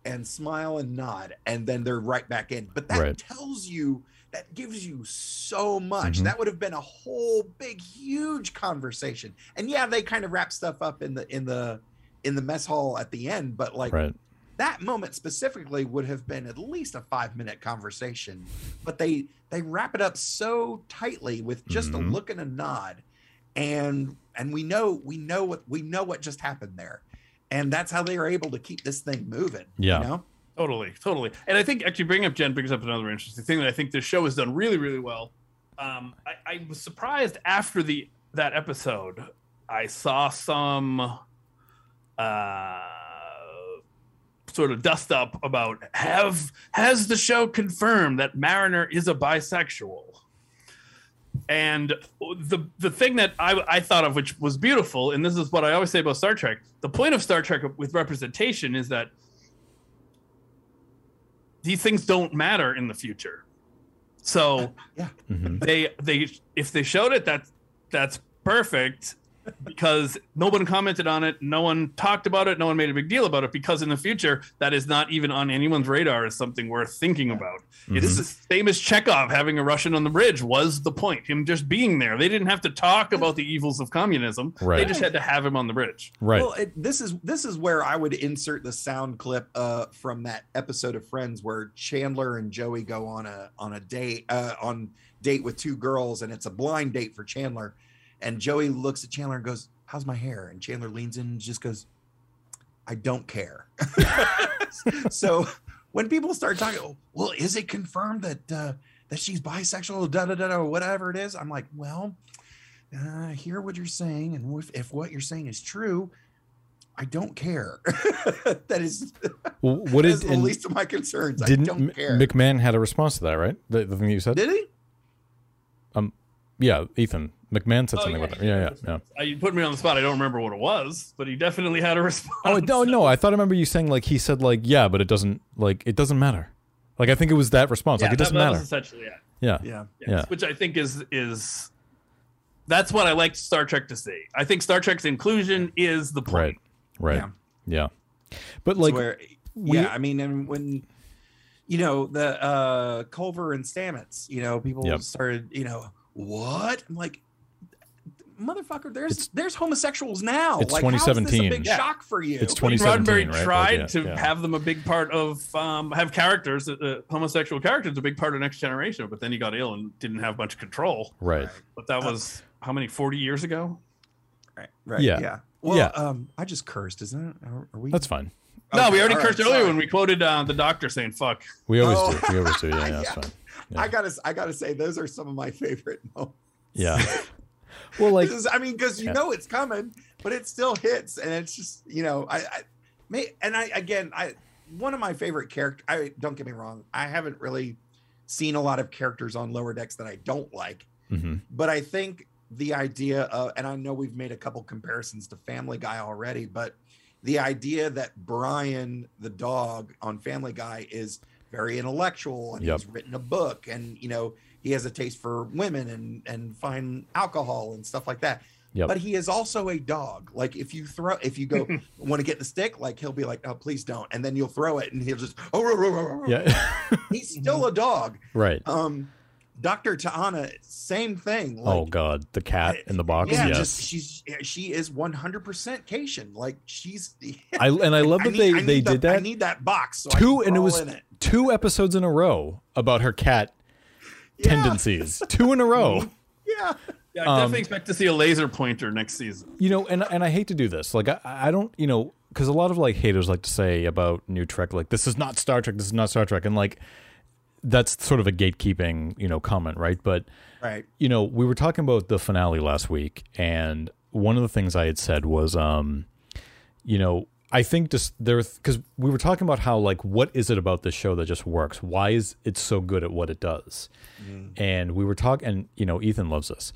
and smile and nod, and then they're right back in. But that Right. tells you that gives you so much. Mhm. That would have been a whole big, huge conversation. And yeah, they kind of wrap stuff up in the in the in the mess hall at the end, but like right. that moment specifically would have been at least a five minute conversation but they they wrap it up so tightly with just Mhm. a look and a nod and and we know we know what we know what just happened there and that's how they are able to keep this thing moving Yeah. you know Totally, totally. And I think actually bringing up Jen brings up another interesting thing that I think this show has done really, really well. Um, I, I was surprised after the that episode, I saw some uh, sort of dust up about have has the show confirmed that Mariner is a bisexual. And the the thing that I, I thought of, which was beautiful, and this is what I always say about Star Trek. The point of Star Trek with representation is that these things don't matter in the future. So Mhm. they they if they showed it, that's that's perfect because no one commented on it, no one talked about it, no one made a big deal about it because in the future that is not even on anyone's radar as something worth thinking about. It's the same as Chekov having a Russian on the bridge was the point. Him just being there. They didn't have to talk about the evils of communism. They just had to have him on the bridge. Right. well it, this is this is where i would insert the sound clip uh from that episode of friends where chandler and joey go on a on a date uh on date with two girls and it's a blind date for chandler and joey looks at chandler and goes how's my hair and chandler leans in and just goes i don't care so when people start talking oh, well is it confirmed that uh that she's bisexual da da da da or whatever it is i'm like well uh, I hear what you're saying, and if, if what you're saying is true, I don't care. that is what is what that did is the least of my concerns. I didn't don't M- care. McMahan had a response to that, right? The, the thing you said. Did he? Um, yeah, Ethan McMahan said Oh, something yeah, about that. Yeah, yeah, yeah. Uh, you put me on the spot. I don't remember what it was, but he definitely had a response. Oh no, no! I thought I remember you saying like he said like yeah, but it doesn't like it doesn't matter. Like I think it was that response. Yeah, like it doesn't that matter. was essentially it. yeah. Yeah. Yes, Yeah. which I think is is that's what I like Star Trek to see. I think Star Trek's inclusion is the point. Right. Right. Yeah. Yeah. But Like, like where, we- yeah, I mean, and when you know the uh Culber and Stamets, you know, people Yep. started, you know, what? I'm like, motherfucker, there's It's- there's homosexuals now. It's like, how is this 2017. a big Yeah. shock for you? It's 2017, Roddenberry right? Like, tried yeah, to yeah. have them a big part of um, have characters, uh, homosexual characters, a big part of Next Generation. But then he got ill and didn't have much control. right. But that Uh, was how many forty years ago? Right. Right. Yeah. Yeah. Well, Yeah. um, I just cursed, isn't it? Are, are we? That's fine. no, we already all right, cursed earlier sorry. when we quoted uh, the doctor saying "fuck." We always Oh. do. We always do. Yeah, yeah, that's fine. Yeah. I gotta, I gotta say, those are some of my favorite moments. Yeah. well, like is- I mean, because you Yeah. know it's coming, but it still hits, and it's just, you know, I, I may, and I again, I one of my favorite character. I don't get me wrong, I haven't really seen a lot of characters on Lower Decks that I don't like, mhm. but I think the idea of, and I know we've made a couple comparisons to Family Guy already, but the idea that Brian the dog on Family Guy is very intellectual and Yep. he's written a book and you know he has a taste for women and and fine alcohol and stuff like that. Yep. But he is also a dog. Like if you throw, if you go want to get the stick, like he'll be like, "Oh, please don't," and then you'll throw it, and he'll just, "Oh, row, row, row, row, row." yeah. he's still a dog." right. Um, Doctor T'Ana, same thing. Like, oh God, the cat in the box. yeah, yes. just she's she is one hundred percent Caitian. Like she's. I and I love that need- they I they need the- did that I need that box. So I two, can and it was in it. two episodes in a row about her cat Yeah. tendencies. two in a row. Yeah, Yeah, I Um, definitely expect to see a laser pointer next season. you know and and i hate to do this like i, I don't you know because a lot of like haters like to say about new trek like this is not star trek this is not star trek and like that's sort of a gatekeeping you know comment right but right. you know we were talking about the finale last week and one of the things i had said was um you know i think just there because we were talking about how like what is it about this show that just works why is it so good at what it does mm. and we were talking and you know ethan loves this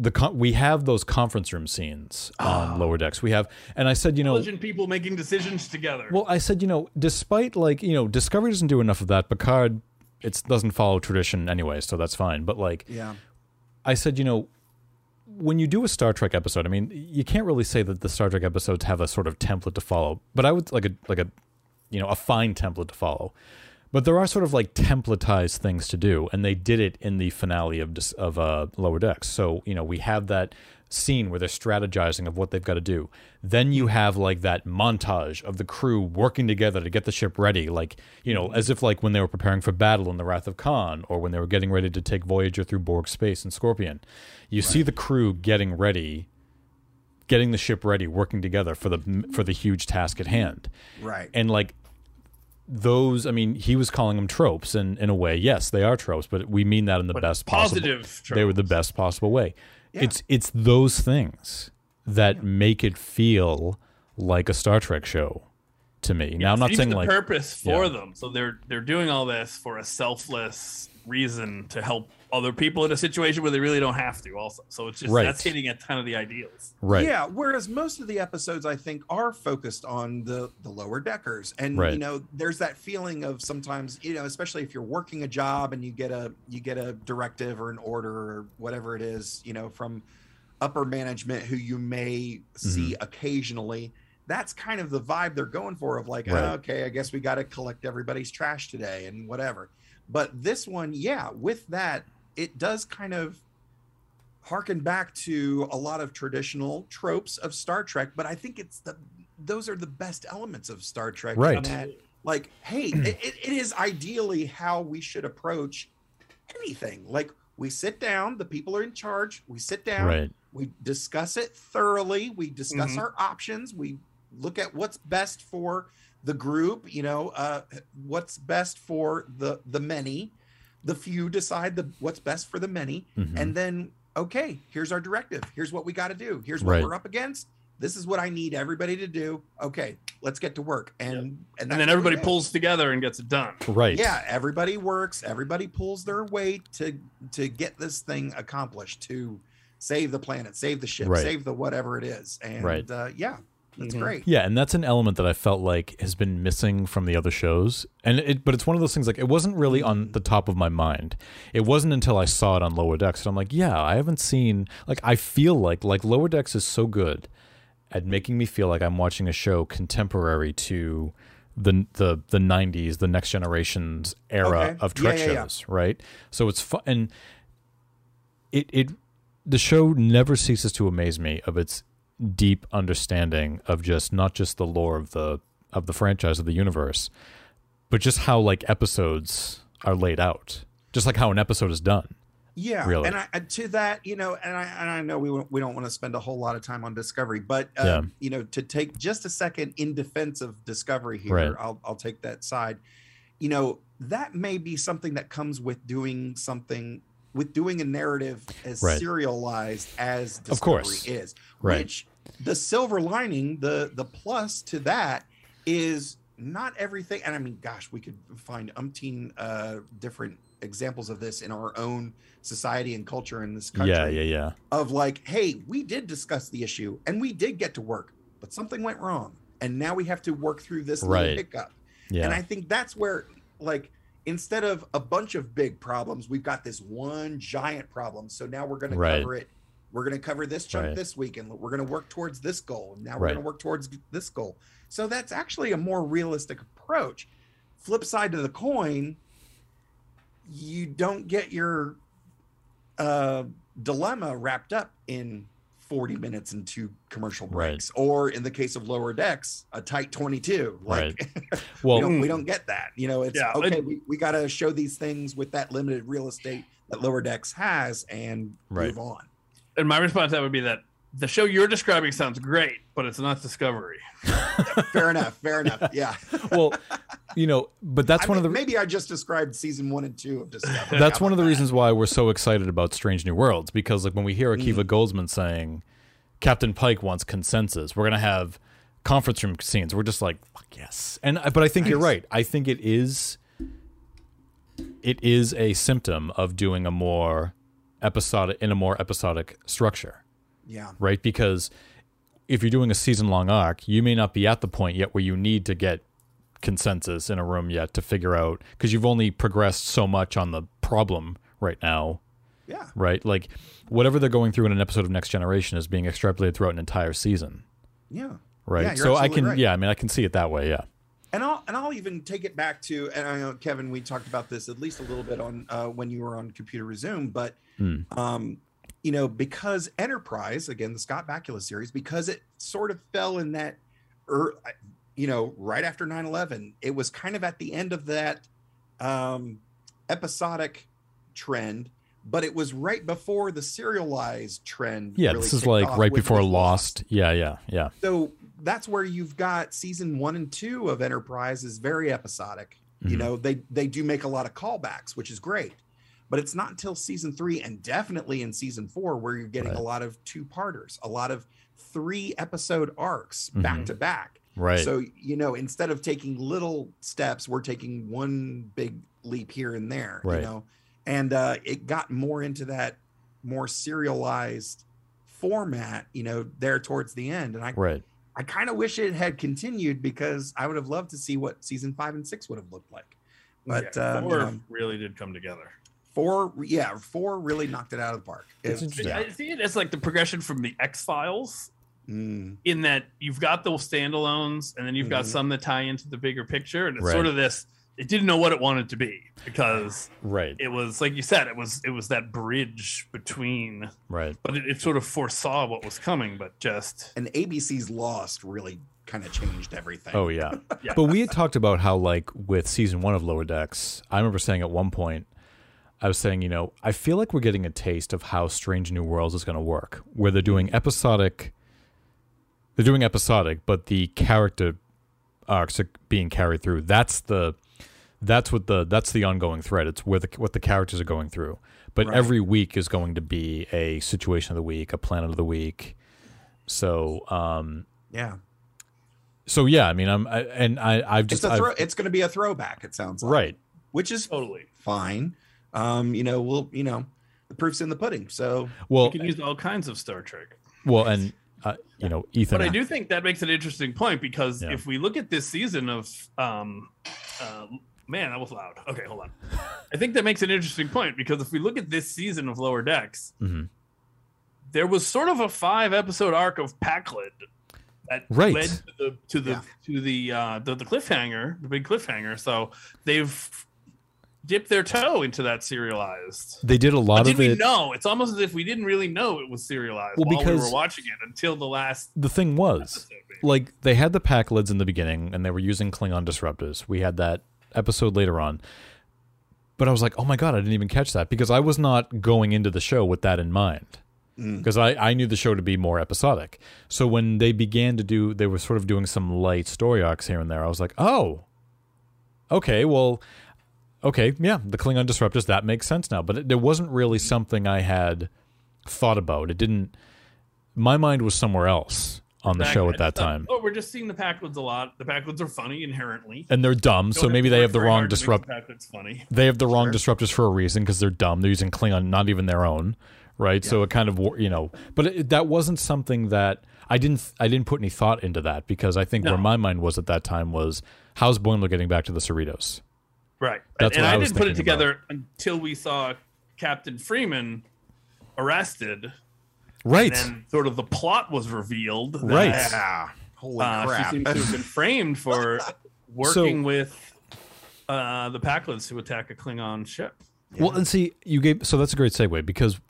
the con- we have those conference room scenes on ah. lower decks. We have, and I said, you know, Intelligent people making decisions together. well, I said, you know, despite like, you know, Discovery doesn't do enough of that. Picard, it doesn't follow tradition anyway, so that's fine. But like, Yeah. I said, you know, when you do a Star Trek episode, I mean, you can't really say that the Star Trek episodes have a sort of template to follow, but I would like a like a you know, a fine template to follow. But there are sort of like templatized things to do, and they did it in the finale of of uh, Lower Decks. So you know, we have that scene where they're strategizing of what they've got to do. Then you have like that montage of the crew working together to get the ship ready, like you know, as if like when they were preparing for battle in the Wrath of Khan, or when they were getting ready to take Voyager through Borg space and Scorpion. You see the crew getting ready, getting the ship ready, working together for the for the huge task at hand Right. and like those i mean he was calling them tropes and in a way yes they are tropes but we mean that in the But best possible positive they were the best possible way it's it's those things that make it feel like a star trek show to me now i'm not saying the like purpose for Yeah. them. So they're they're doing all this for a selfless reason to help other people in a situation where they really don't have to. Also, so it's just Right. that's hitting a ton of the ideals. right Yeah, whereas most of the episodes I think are focused on the the lower deckers, and Right. you know, there's that feeling of sometimes, you know, especially if you're working a job and you get a you get a directive or an order or whatever it is, you know, from upper management who you may see Mm-hmm. occasionally. That's kind of the vibe they're going for of like, Right. "Oh, okay, I guess we got to collect everybody's trash today and whatever. But this one, yeah, with that, it does kind of harken back to a lot of traditional tropes of Star Trek, but I think it's the those are the best elements of Star Trek. Right. that, like, hey, it, it- it is ideally how we should approach anything. Like, we sit down, the people are in charge. We sit down, right we discuss it thoroughly. We discuss Mhm. our options. We look at what's best for the group. You know, uh, what's best for the the many. The few decide the what's best for the many, Mhm. and then okay, here's our directive. Here's what we got to do. Here's what Right. we're up against. This is what I need everybody to do. Okay, let's get to work. And and, And then everybody pulls together and gets it done. right Yeah, everybody works. Everybody pulls their weight to to get this thing accomplished. To save the planet, save the ship, Right. save the whatever it is. And Right. uh, yeah, that's Mhm. great. Yeah, and that's an element that I felt like has been missing from the other shows. And it but it's one of those things like it wasn't really on the top of my mind. It wasn't until I saw it on Lower Decks and I'm like, yeah, I haven't seen like I feel like like Lower Decks is so good at making me feel like I'm watching a show contemporary to the the the 90s, the next generation's era Okay. of Trek Yeah, yeah, yeah. shows, right? So it's fun and it it the show never ceases to amaze me of its deep understanding of just not just the lore of the of the franchise of the universe, but just how like episodes are laid out, just like how an episode is done. Yeah, Really. and I, and to that, you know, and I and I know we we don't want to spend a whole lot of time on Discovery, but uh, Yeah. you know, to take just a second in defense of Discovery here, Right. I'll I'll take that side. You know, that may be something that comes with doing something with doing a narrative as Right. serialized as Discovery Of course. is. Right. Which the silver lining, the the plus to that is not everything. And I mean, gosh, we could find umpteen uh, different examples of this in our own society and culture in this country. Yeah, yeah, yeah. Of like, hey, we did discuss the issue and we did get to work, but something went wrong, and now we have to work through this Right. hiccup. Yeah. And I think that's where, like, instead of a bunch of big problems, we've got this one giant problem. So now we're going to cover it. We're going to cover this chunk Right. this week, and we're going to work towards this goal. Now we're Right. going to work towards this goal. So that's actually a more realistic approach. Flip side to the coin, you don't get your uh, dilemma wrapped up in 40 minutes and two commercial Right. breaks, or in the case of lower decks, a tight 22. Like, we, well, don't, we don't get that. You know, it's Yeah, okay. it- we, we got to show these things with that limited real estate that lower decks has and Right. move on. And my response to that would be that the show you're describing sounds great, but it's not Discovery. Fair enough. Fair enough. Yeah. well, you know, but that's I one of the maybe I just described season one and two of Discovery. that's one of the that? reasons why we're so excited about Strange New Worlds because like when we hear Akiva mm. Goldsman saying Captain Pike wants consensus, we're gonna have conference room scenes. We're just like, fuck yes. And I- but I think you're right. I think it is it is a symptom of doing a more episodic in a more episodic structure, Yeah. right? Because if you're doing a season long arc, you may not be at the point yet where you need to get consensus in a room yet to figure out because you've only progressed so much on the problem right now, Yeah. right? Like whatever they're going through in an episode of Next Generation is being extrapolated throughout an entire season, Yeah. right? Yeah, so I can, right. yeah, I mean, I can see it that way, yeah. And I'll and I'll even take it back to and I know Kevin, we talked about this at least a little bit on uh, when you were on Computer Resume, but Hmm. um, you know, because Enterprise, again, the Scott Bakula series, because it sort of fell in that, er, you know, right after 9-11, it was kind of at the end of that um, episodic trend, but it was right before the serialized trend. Yeah, really this is like off, right before was Lost. Yeah, yeah, yeah. so that's where you've got season one and two of Enterprise is very episodic. You Mhm. know, they they do make a lot of callbacks, which is great. But it's not until season three and definitely in season four where you're getting Right. a lot of two parters, a lot of three episode arcs back Mhm. to back. Right. So, you know, instead of taking little steps, we're taking one big leap here and there, Right. you know. And uh it got more into that more serialized format, you know, there towards the end. And I right. I kind of wish it had continued because I would have loved to see what season five and six would have looked like. But Yeah, um, you four know, really did come together. four, yeah, four really knocked it out of the park. It's It- interesting. I see it as like the progression from the X Files, mm, in that you've got those standalones, and then you've got Mhm. some that tie into the bigger picture, and it's Right. sort of this. It didn't know what it wanted to be because Right. it was like you said, it was it was that bridge between, Right. but it, it sort of foresaw what was coming, but just and ABC's Lost really kind of changed everything. Oh yeah. Yeah. But we had talked about how like with season one of Lower Decks, I remember saying at one point, I was saying, you know, I feel like we're getting a taste of how Strange New Worlds is going to work, where they're doing episodic. They're doing episodic, but the character arcs are being carried through. That's the, that's what the that's the ongoing thread. It's where the what the characters are going through. But Right. every week is going to be a situation of the week, a planet of the week. So, um, yeah, so yeah, I mean, I'm, I, and I, I've it's just, a I've- it's going to be a throwback. It sounds like, right. which is totally. fine. Um, you know, we'll, you know, the proof's in the pudding. So Well, You can use all kinds of Star Trek. well, and uh, you know, Ethan. But I do think that makes an interesting point because Yeah. if we look at this season of, um, uh, man, that was loud. Okay, hold on. I think that makes an interesting point because if we look at this season of Lower Decks, Mhm. there was sort of a five episode arc of Pakled that Right. led to the to the Yeah. to the, uh, the the cliffhanger, the big cliffhanger. So they've dipped their toe into that serialized. They did a But lot did of we it. know? It's almost as if we didn't really know it was serialized Well, while we were watching it until the last The thing was, episode. like, they had the Pakleds in the beginning, and they were using Klingon disruptors. We had that episode later on, but I was like, oh my god, I didn't even catch that because I was not going into the show with that in mind. Mm. Because I, I knew the show to be more episodic. So when they began to do, they were sort of doing some light story arcs here and there. I was like, oh, okay, well, okay, yeah, the Klingon disruptors, that makes sense now. But it, there wasn't really something I had thought about. It didn't, my mind was somewhere else on the show at that time. Oh, we're just seeing the Pakleds a lot. The Pakleds are funny inherently. And they're dumb, so maybe they have the wrong hard to disrupt. the funny. They have the wrong Sure. disruptors for a reason because they're dumb. They're using Klingon, not even their own, right? So it kind of, you know, but it, that wasn't something that I didn't. I didn't put any thought into that because I think No. where my mind was at that time was how's Boimler getting back to the Cerritos? Right. That's and what I, I didn't put it about. together until we saw Captain Freeman arrested. Right. And then sort of the plot was revealed. that, Right. yeah, holy Uh, she seems to have been framed for working with uh, the Pakleds to attack a Klingon ship. Well, and see, you gave so that's a great segue because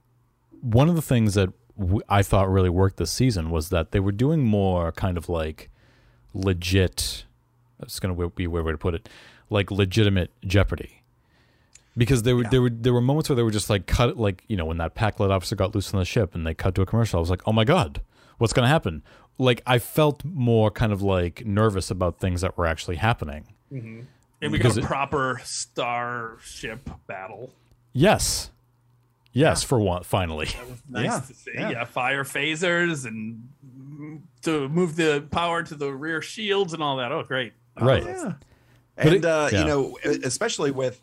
one of the things that w- I thought really worked this season was that they were doing more kind of like legit. It's going to be a weird way to put it, like legitimate Jeopardy, because there were Yeah. there were there were moments where they were just like cut like you know when that Pakled officer got loose on the ship and they cut to a commercial. I was like, oh my god, what's going to happen? Like I felt more kind of like nervous about things that were actually happening. And we Because got a it- proper starship battle. Yes, yes, for one, finally. Nice Yeah, to see. yeah. Yeah. fire phasers and to move the power to the rear shields and all that. Oh, great. Right. Yeah. And it- uh, yeah. you know, especially with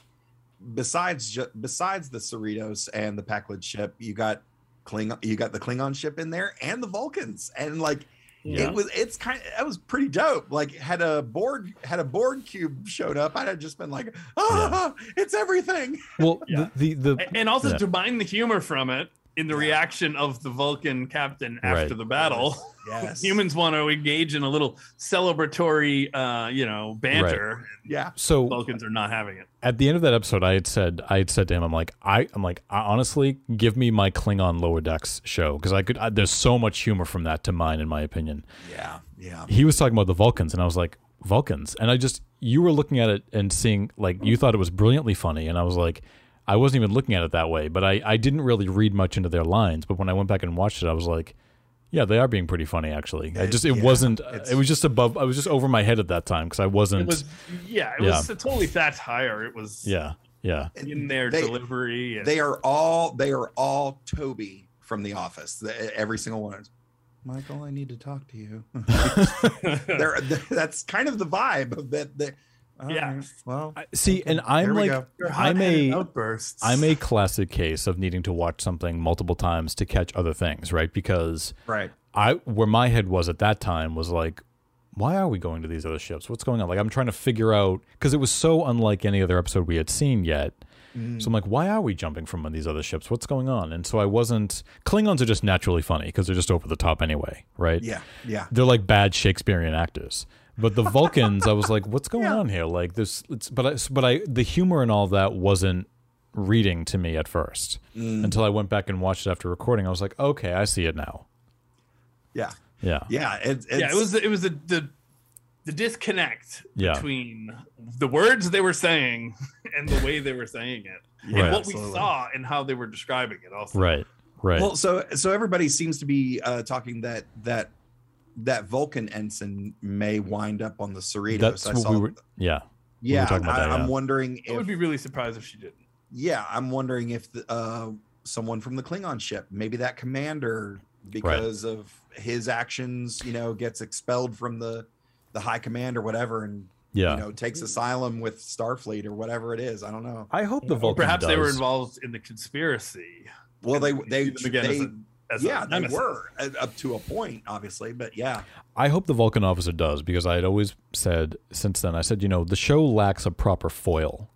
besides ju- besides the Cerritos and the Pakled ship, you got Klingon, you got the Klingon ship in there and the Vulcans, and like Yeah. it was, it's kind of that was pretty dope. Like had a board had a Borg cube showed up, I'd have just been like, ah, it's everything. Well, Yeah. the, the, the and also Yeah. to mine the humor from it in the Yeah. reaction of the Vulcan captain after Right. the battle. Yes, Humans want to engage in a little celebratory, uh, you know, banter. Yeah, so Vulcans are not having it. at the end of that episode, I had said, I had said to him, I'm like, I, I'm like, I, honestly, give me my Klingon Lower Decks show because I could. I, there's so much humor from that to mine, in my opinion. yeah, yeah. He was talking about the Vulcans, and I was like, Vulcans, and I just, you were looking at it and seeing, like, you thought it was brilliantly funny, and I was like. I wasn't even looking at it that way, but I, I didn't really read much into their lines. But when I went back and watched it, I was like, yeah, they are being pretty funny, actually. I It- just, it yeah, wasn't, it was just above, I was just over my head at that time because I wasn't, It was, yeah, it Yeah. was totally satire. It was yeah, yeah. in their They- delivery. And, They are all they are all Toby from The Office. Every single one. is, Michael, I need to talk to you. They're, that's kind of the vibe of that. That all Yeah. right, well, I- See, and I'm like, I'm hot-headed a, outbursts. I'm a classic case of needing to watch something multiple times to catch other things, right? Because right. I, where my head was at that time was like, why are we going to these other ships? What's going on? Like, I'm trying to figure out because it was so unlike any other episode we had seen yet. Mm. So I'm like, why are we jumping from one of these other ships? What's going on? And so I wasn't. Klingons are just naturally funny because they're just over the top anyway, right? Yeah, yeah. they're like bad Shakespearean actors. But the Vulcans, I was like, what's going on here? Like this, it's, but I, but I, the humor and all that wasn't reading to me at first Mm. until I went back and watched it after recording. I was like, okay, I see it now. Yeah, Yeah, yeah. It, it's, yeah, it was it was the the, the disconnect Yeah. between the words they were saying and the way they were saying it, Right. and what we saw and how they were describing it. Also, right, right. Well, so so everybody seems to be uh, talking that that that Vulcan ensign may wind up on the Cerritos. That's I what saw. we were. Yeah, yeah, talking about I, that, I'm yeah. wondering I would be really surprised if she didn't. yeah, I'm wondering if the, uh, someone from the Klingon ship, maybe that commander, because of his actions, you know, gets expelled from the the high command or whatever, and yeah. you know takes asylum with Starfleet or whatever it is. I don't know. I hope the Vulcan. perhaps they were involved in the conspiracy. Well, they And we they see they as a, a yeah they nemesis. were up to a point, obviously, but yeah, I hope the Vulcan officer does because I had always said since then. I said, you know, the show lacks a proper foil.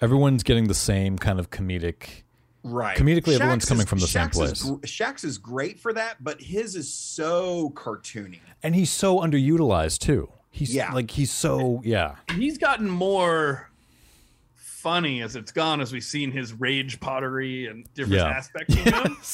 Everyone's getting the same kind of comedic. right. Comedically, everyone's coming is- from the same Shaxs is place. gr- Shaxs is great for that, but his is so cartoony. And he's so underutilized too. He's Yeah. like he's so yeah. He's gotten more funny as it's gone, as we've seen his rage pottery and different Yeah. aspects of him.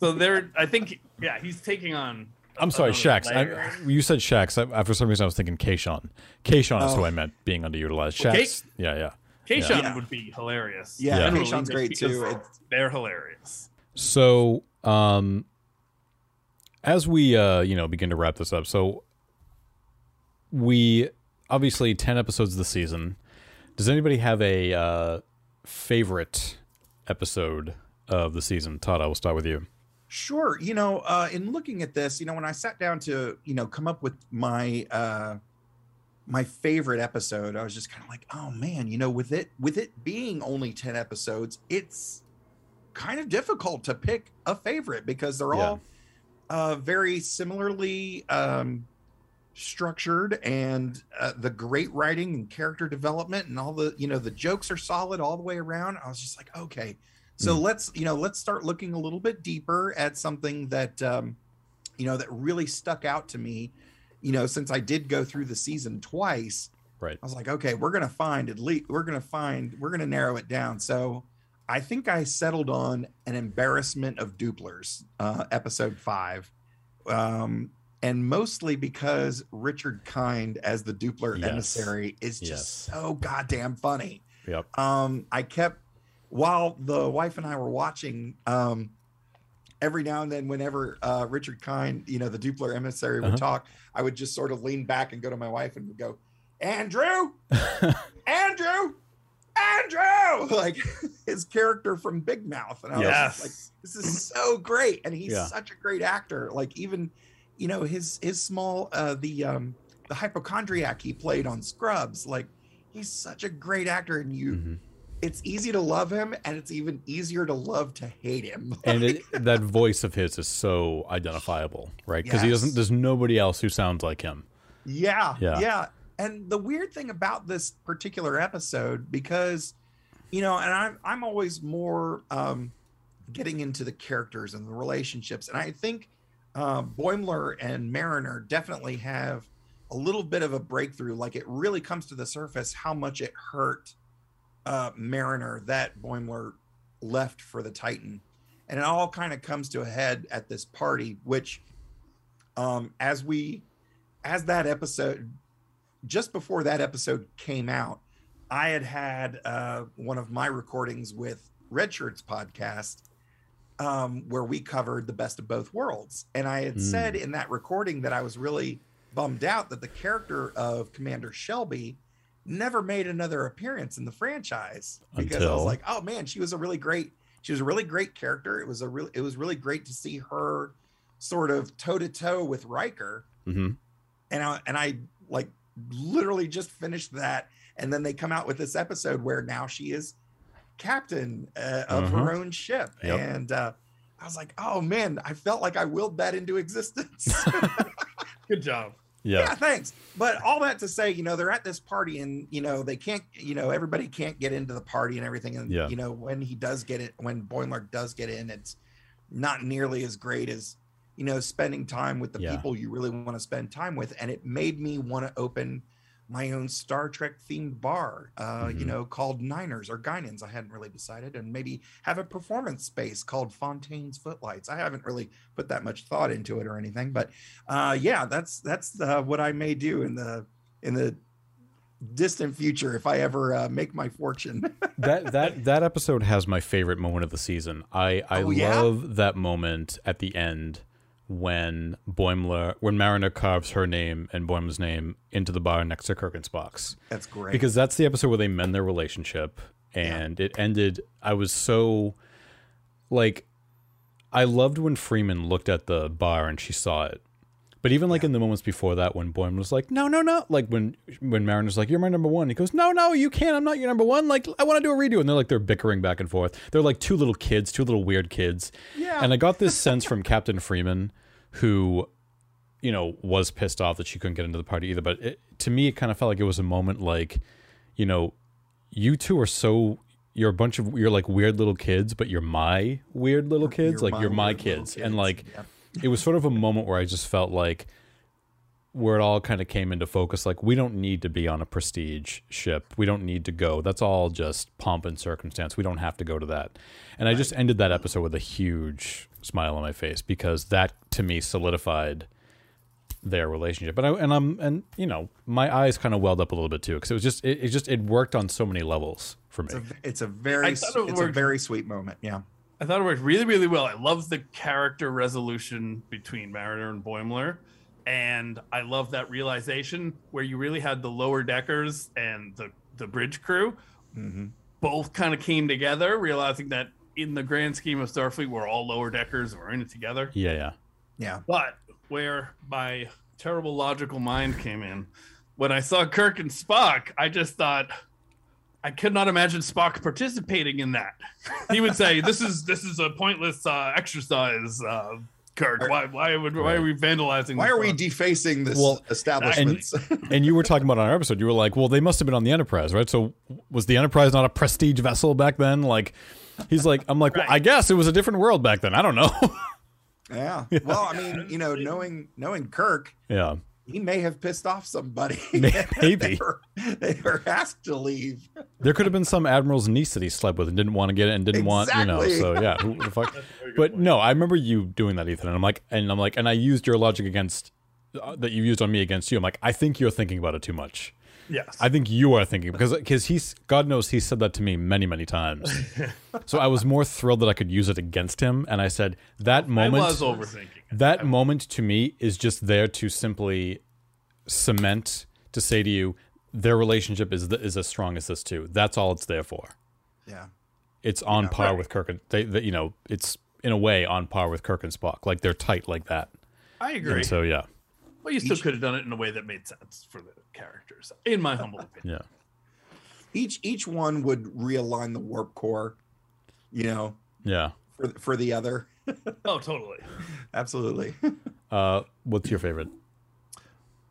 So there, I think, yeah, he's taking on. I'm sorry, another Shaxs. I, you said Shaxs. I, for some reason, I was thinking Kayshon. Kayshon is who Oh. I meant being underutilized. Well, Shaxs. Yeah, yeah. Kayshon Yeah. would be hilarious. Yeah, Yeah. Kayshon's great too. They're hilarious. So, um, as we uh, you know begin to wrap this up, so we obviously ten episodes of the season. Does anybody have a uh, favorite episode of the season? Todd, I will start with you. Sure. You know, uh, in looking at this, you know, when I sat down to, you know, come up with my uh my favorite episode, I was just kind of like, oh man, you know, with it with it being only 10 episodes, it's kind of difficult to pick a favorite because they're all uh very similarly um structured and uh, the great writing and character development and all the you know the jokes are solid all the way around. I was just like okay. So Hmm. let's you know let's start looking a little bit deeper at something that um you know that really stuck out to me you know since i did go through the season twice. Right. i was like okay we're gonna find at least we're gonna find we're gonna narrow it down. So i think i settled on an embarrassment of Dooplers uh episode five. Um and mostly because richard kind as the Doopler Yes. emissary is just Yes. so goddamn funny Yep. um i kept while the wife and i were watching um every now and then whenever uh richard kind you know the Doopler emissary would Uh-huh. talk i would just sort of lean back and go to my wife and would go andrew andrew andrew like his character from big mouth and i was like this is so great and he's Yeah. such a great actor like even you know his his small uh the um the hypochondriac he played on scrubs like he's such a great actor and you Mhm. it's easy to love him, and it's even easier to love to hate him. and it, that voice of his is so identifiable, right? Because he doesn't. There's nobody else who sounds like him. Yeah, Yeah. yeah, And the weird thing about this particular episode, because you know, and I'm I'm always more um, getting into the characters and the relationships, and I think uh, Boimler and Mariner definitely have a little bit of a breakthrough. Like it really comes to the surface how much it hurt uh, Mariner that Boimler left for the Titan, and it all kind of comes to a head at this party, which, um, as we as that episode just before that episode came out i had had uh, one of my recordings with red shirts podcast um, where we covered the best of both worlds. And i had Hmm. said in that recording that i was really bummed out that the character of commander shelby never made another appearance in the franchise because i was like oh man she was a really great she was a really great character. It was a really it was really great to see her sort of toe to toe with Riker. Hmm and I, and I like literally just finished that. And then they come out with this episode where now she is captain uh, of her own ship Yep. and uh I was like, oh man, I felt like I willed that into existence. Good job. Yeah. yeah, thanks. But all that to say, you know, they're at this party and, you know, they can't, you know, everybody can't get into the party and everything. And, Yeah. you know, when he does get it, when Boimler does get in, it's not nearly as great as, you know, spending time with the Yeah. people you really want to spend time with. And it made me want to open my own Star Trek themed bar, uh, you Mhm. know, called Niners or Guinans. I hadn't really decided, and maybe have a performance space called Fontaine's Footlights. I haven't really put that much thought into it or anything, but uh, yeah, that's that's uh, what I may do in the in the distant future if I ever uh, make my fortune. that that that episode has my favorite moment of the season. I I Oh, yeah? love that moment at the end when Boimler when Mariner carves her name and Boimler's name into the bar next to Kirk box. That's great. Because that's the episode where they mend their relationship and it ended I was so like I loved when Freeman looked at the bar and she saw it. But even like in the moments before that when Boimler was like, No, no, no like when when Mariner's like, You're my number one, he goes, No, no, you can't, I'm not your number one. Like I want to do a redo. And they're like they're bickering back and forth. They're like two little kids, two little weird kids. yeah, And I got this sense from Captain Freeman, who, you know, was pissed off that she couldn't get into the party either. But it, to me, it kind of felt like it was a moment like, you know, you two are so you're a bunch of you're like weird little kids, but you're my weird little kids. You're like you're my little kids, and like Yeah. It was sort of a moment where I just felt like where it all kind of came into focus. Like we don't need to be on a prestige ship. We don't need to go. That's all just pomp and circumstance. We don't have to go to that. And I just ended that episode with a huge smile on my face because that to me solidified their relationship. But I and I'm and you know my eyes kind of welled up a little bit too because it was just it, it just it worked on so many levels for me. It's a, it's a very it it's a very sweet moment. Yeah. I thought it worked really, really well. I love the character resolution between Mariner and Boimler. And I love that realization where you really had the lower deckers and the, the bridge crew hmm both kind of came together, realizing that in the grand scheme of Starfleet, we're all lower deckers and we're in it together. yeah, yeah. Yeah. But where my terrible logical mind came in, when I saw Kirk and Spock, I just thought I could not imagine Spock participating in that. He would say, "This is this is a pointless uh, exercise, uh, Kirk. Why why would why are we vandalizing? Why this are we defacing this Well, establishment? and you were talking about on our episode, you were like, well, they must have been on the Enterprise, right? So was the Enterprise not a prestige vessel back then? Like, he's like, I'm like, well, I guess it was a different world back then. I don't know. yeah. Well, I mean, you know, knowing knowing Kirk, yeah. He may have pissed off somebody. Maybe. they, were, they were asked to leave. There could have been some admiral's niece that he slept with and didn't want to get it and didn't want, you know, so yeah, who the fuck? But no, I remember you doing that, Ethan. And I'm like, and I'm like, and I used your logic against, uh, that you used on me against you. I'm like, I think you're thinking about it too much. Yes. I think you are thinking because because he's God knows he said that to me many many times. so I was more thrilled that I could use it against him, and I said that moment. I moment. was overthinking. it. that moment to me is just there to simply cement to say to you their relationship is th- is as strong as this too. That's all it's there for. Yeah. It's on par right. with Kirk and they, they, you know, it's in a way on par with Kirk and Spock. Like they're tight like that. I agree. And so yeah, Well, you still could have done it in a way that made sense for the characters, in my humble opinion. yeah. each each one would realign the warp core, you know, Yeah. for for the other. Oh, totally. Absolutely. Uh, what's your favorite?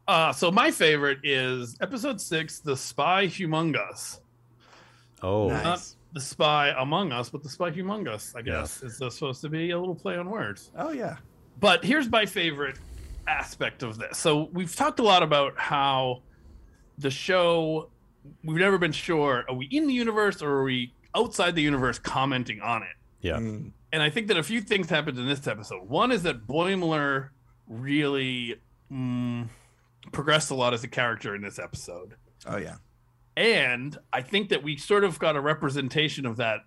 Uh, so my favorite is episode six, the spy humongous. Oh, Nice. Not the spy among us, but the spy humongous. I guess is supposed to be a little play on words. Oh yeah. But here's my favorite aspect of this. So we've talked a lot about how the show we've never been sure are we in the universe or are we outside the universe commenting on it. yeah. Mm, And I think that a few things happened in this episode. One is that Boimler really mm, progressed a lot as a character in this episode. Oh yeah. And I think that we sort of got a representation of that.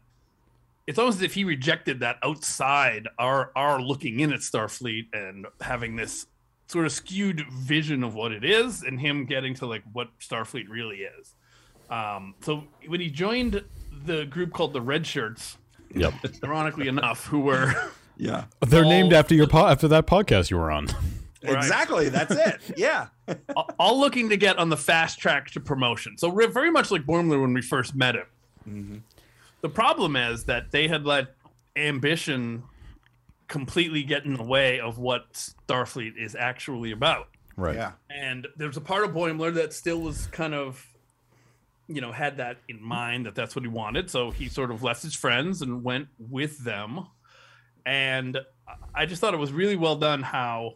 It's almost as if he rejected that outside our our looking in at Starfleet and having this sort of skewed vision of what it is, and him getting to like what Starfleet really is. Um, so when he joined the group called the Red Shirts, Yep. ironically enough, who were Yeah. They're All- named after your po- after that podcast you were on. Right. Exactly. That's it. Yeah. all looking to get on the fast track to promotion. So re- very much like Boimler when we first met him. Mhm. The problem is that they had let ambition completely get in the way of what Starfleet is actually about. Right. Yeah. And there's a part of Boimler that still was kind of, you know, had that in mind that that's what he wanted. So he sort of left his friends and went with them. And I just thought it was really well done how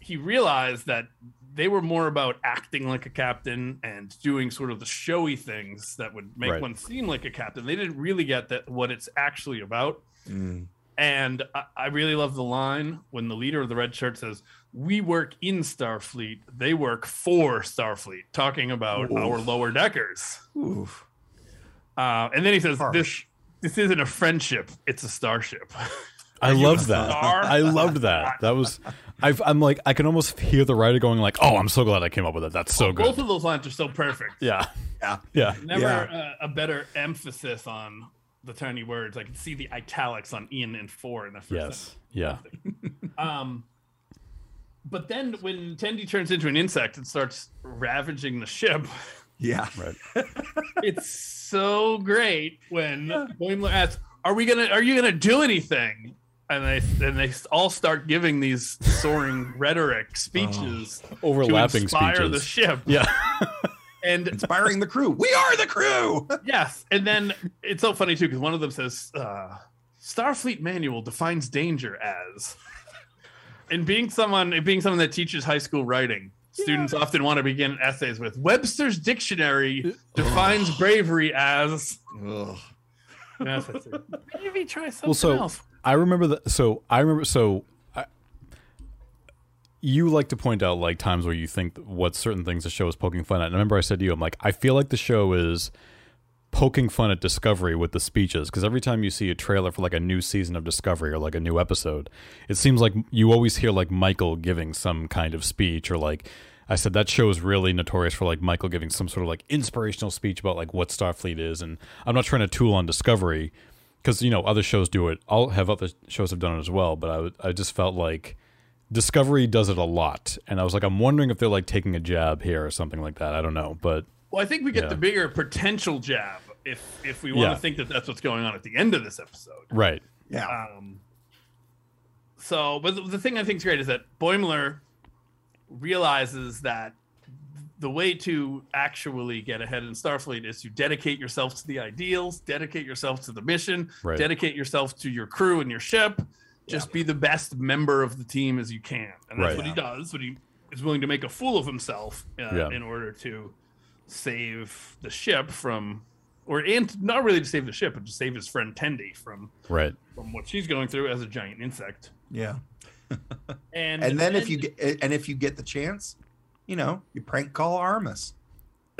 he realized that they were more about acting like a captain and doing sort of the showy things that would make Right. one seem like a captain. They didn't really get that what it's actually about. Mm. And I, I really love the line when the leader of the red shirt says, "We work in Starfleet; they work for Starfleet," talking about Oof. our lower deckers. Oof. Uh, and then he says, Harsh. "This this isn't a friendship; it's a starship." I love that. star? I loved that. That was. I've, I'm like I can almost hear the writer going like, "Oh, I'm so glad I came up with it. That's so Both good." Both of those lines are so perfect. Yeah. Yeah. Yeah. Never Yeah. uh, a better emphasis on the tiny words. I can see the italics on Ian and four in the first Yes. Yeah. Um, but then when Tendi turns into an insect and starts ravaging the ship, Yeah. Right. it's so great when Boimler asks, "Are we gonna? Are you gonna do anything?" And they and they all start giving these soaring rhetoric speeches to Overlapping inspire speeches. the ship. yeah. And Inspiring the crew. We are the crew. yes, and then it's so funny too because one of them says, uh, "Starfleet manual defines danger as." And being someone, being someone that teaches high school writing, students often want to begin essays with Webster's dictionary defines bravery as. Ugh. Yes. Maybe try something Well, so else. I remember that. So I remember. So I, you like to point out like times where you think what certain things the show is poking fun at. And I remember I said to you, I'm like, I feel like the show is poking fun at Discovery with the speeches because every time you see a trailer for like a new season of Discovery or like a new episode, it seems like you always hear like Michael giving some kind of speech or like. I said that show is really notorious for like Michael giving some sort of like inspirational speech about like what Starfleet is, and I'm not trying to tool on Discovery, because you know other shows do it. I'll have other shows have done it as well, but I I just felt like Discovery does it a lot, and I was like, I'm wondering if they're like taking a jab here or something like that. I don't know, but Well, I think we get Yeah. the bigger potential jab if if we want Yeah. to think that that's what's going on at the end of this episode. right, Yeah. Um, so, but the, the thing I think is great is that Boimler realizes that the way to actually get ahead in Starfleet is to dedicate yourself to the ideals, dedicate yourself to the mission, Right. dedicate yourself to your crew and your ship. Just be the best member of the team as you can, and that's Right. what he does. But he is willing to make a fool of himself uh, Yeah. in order to save the ship from, or and not really to save the ship, but to save his friend Tendi from right, from what she's going through as a giant insect. yeah. And And then if you get and if you get the chance, you know, you prank call Armus.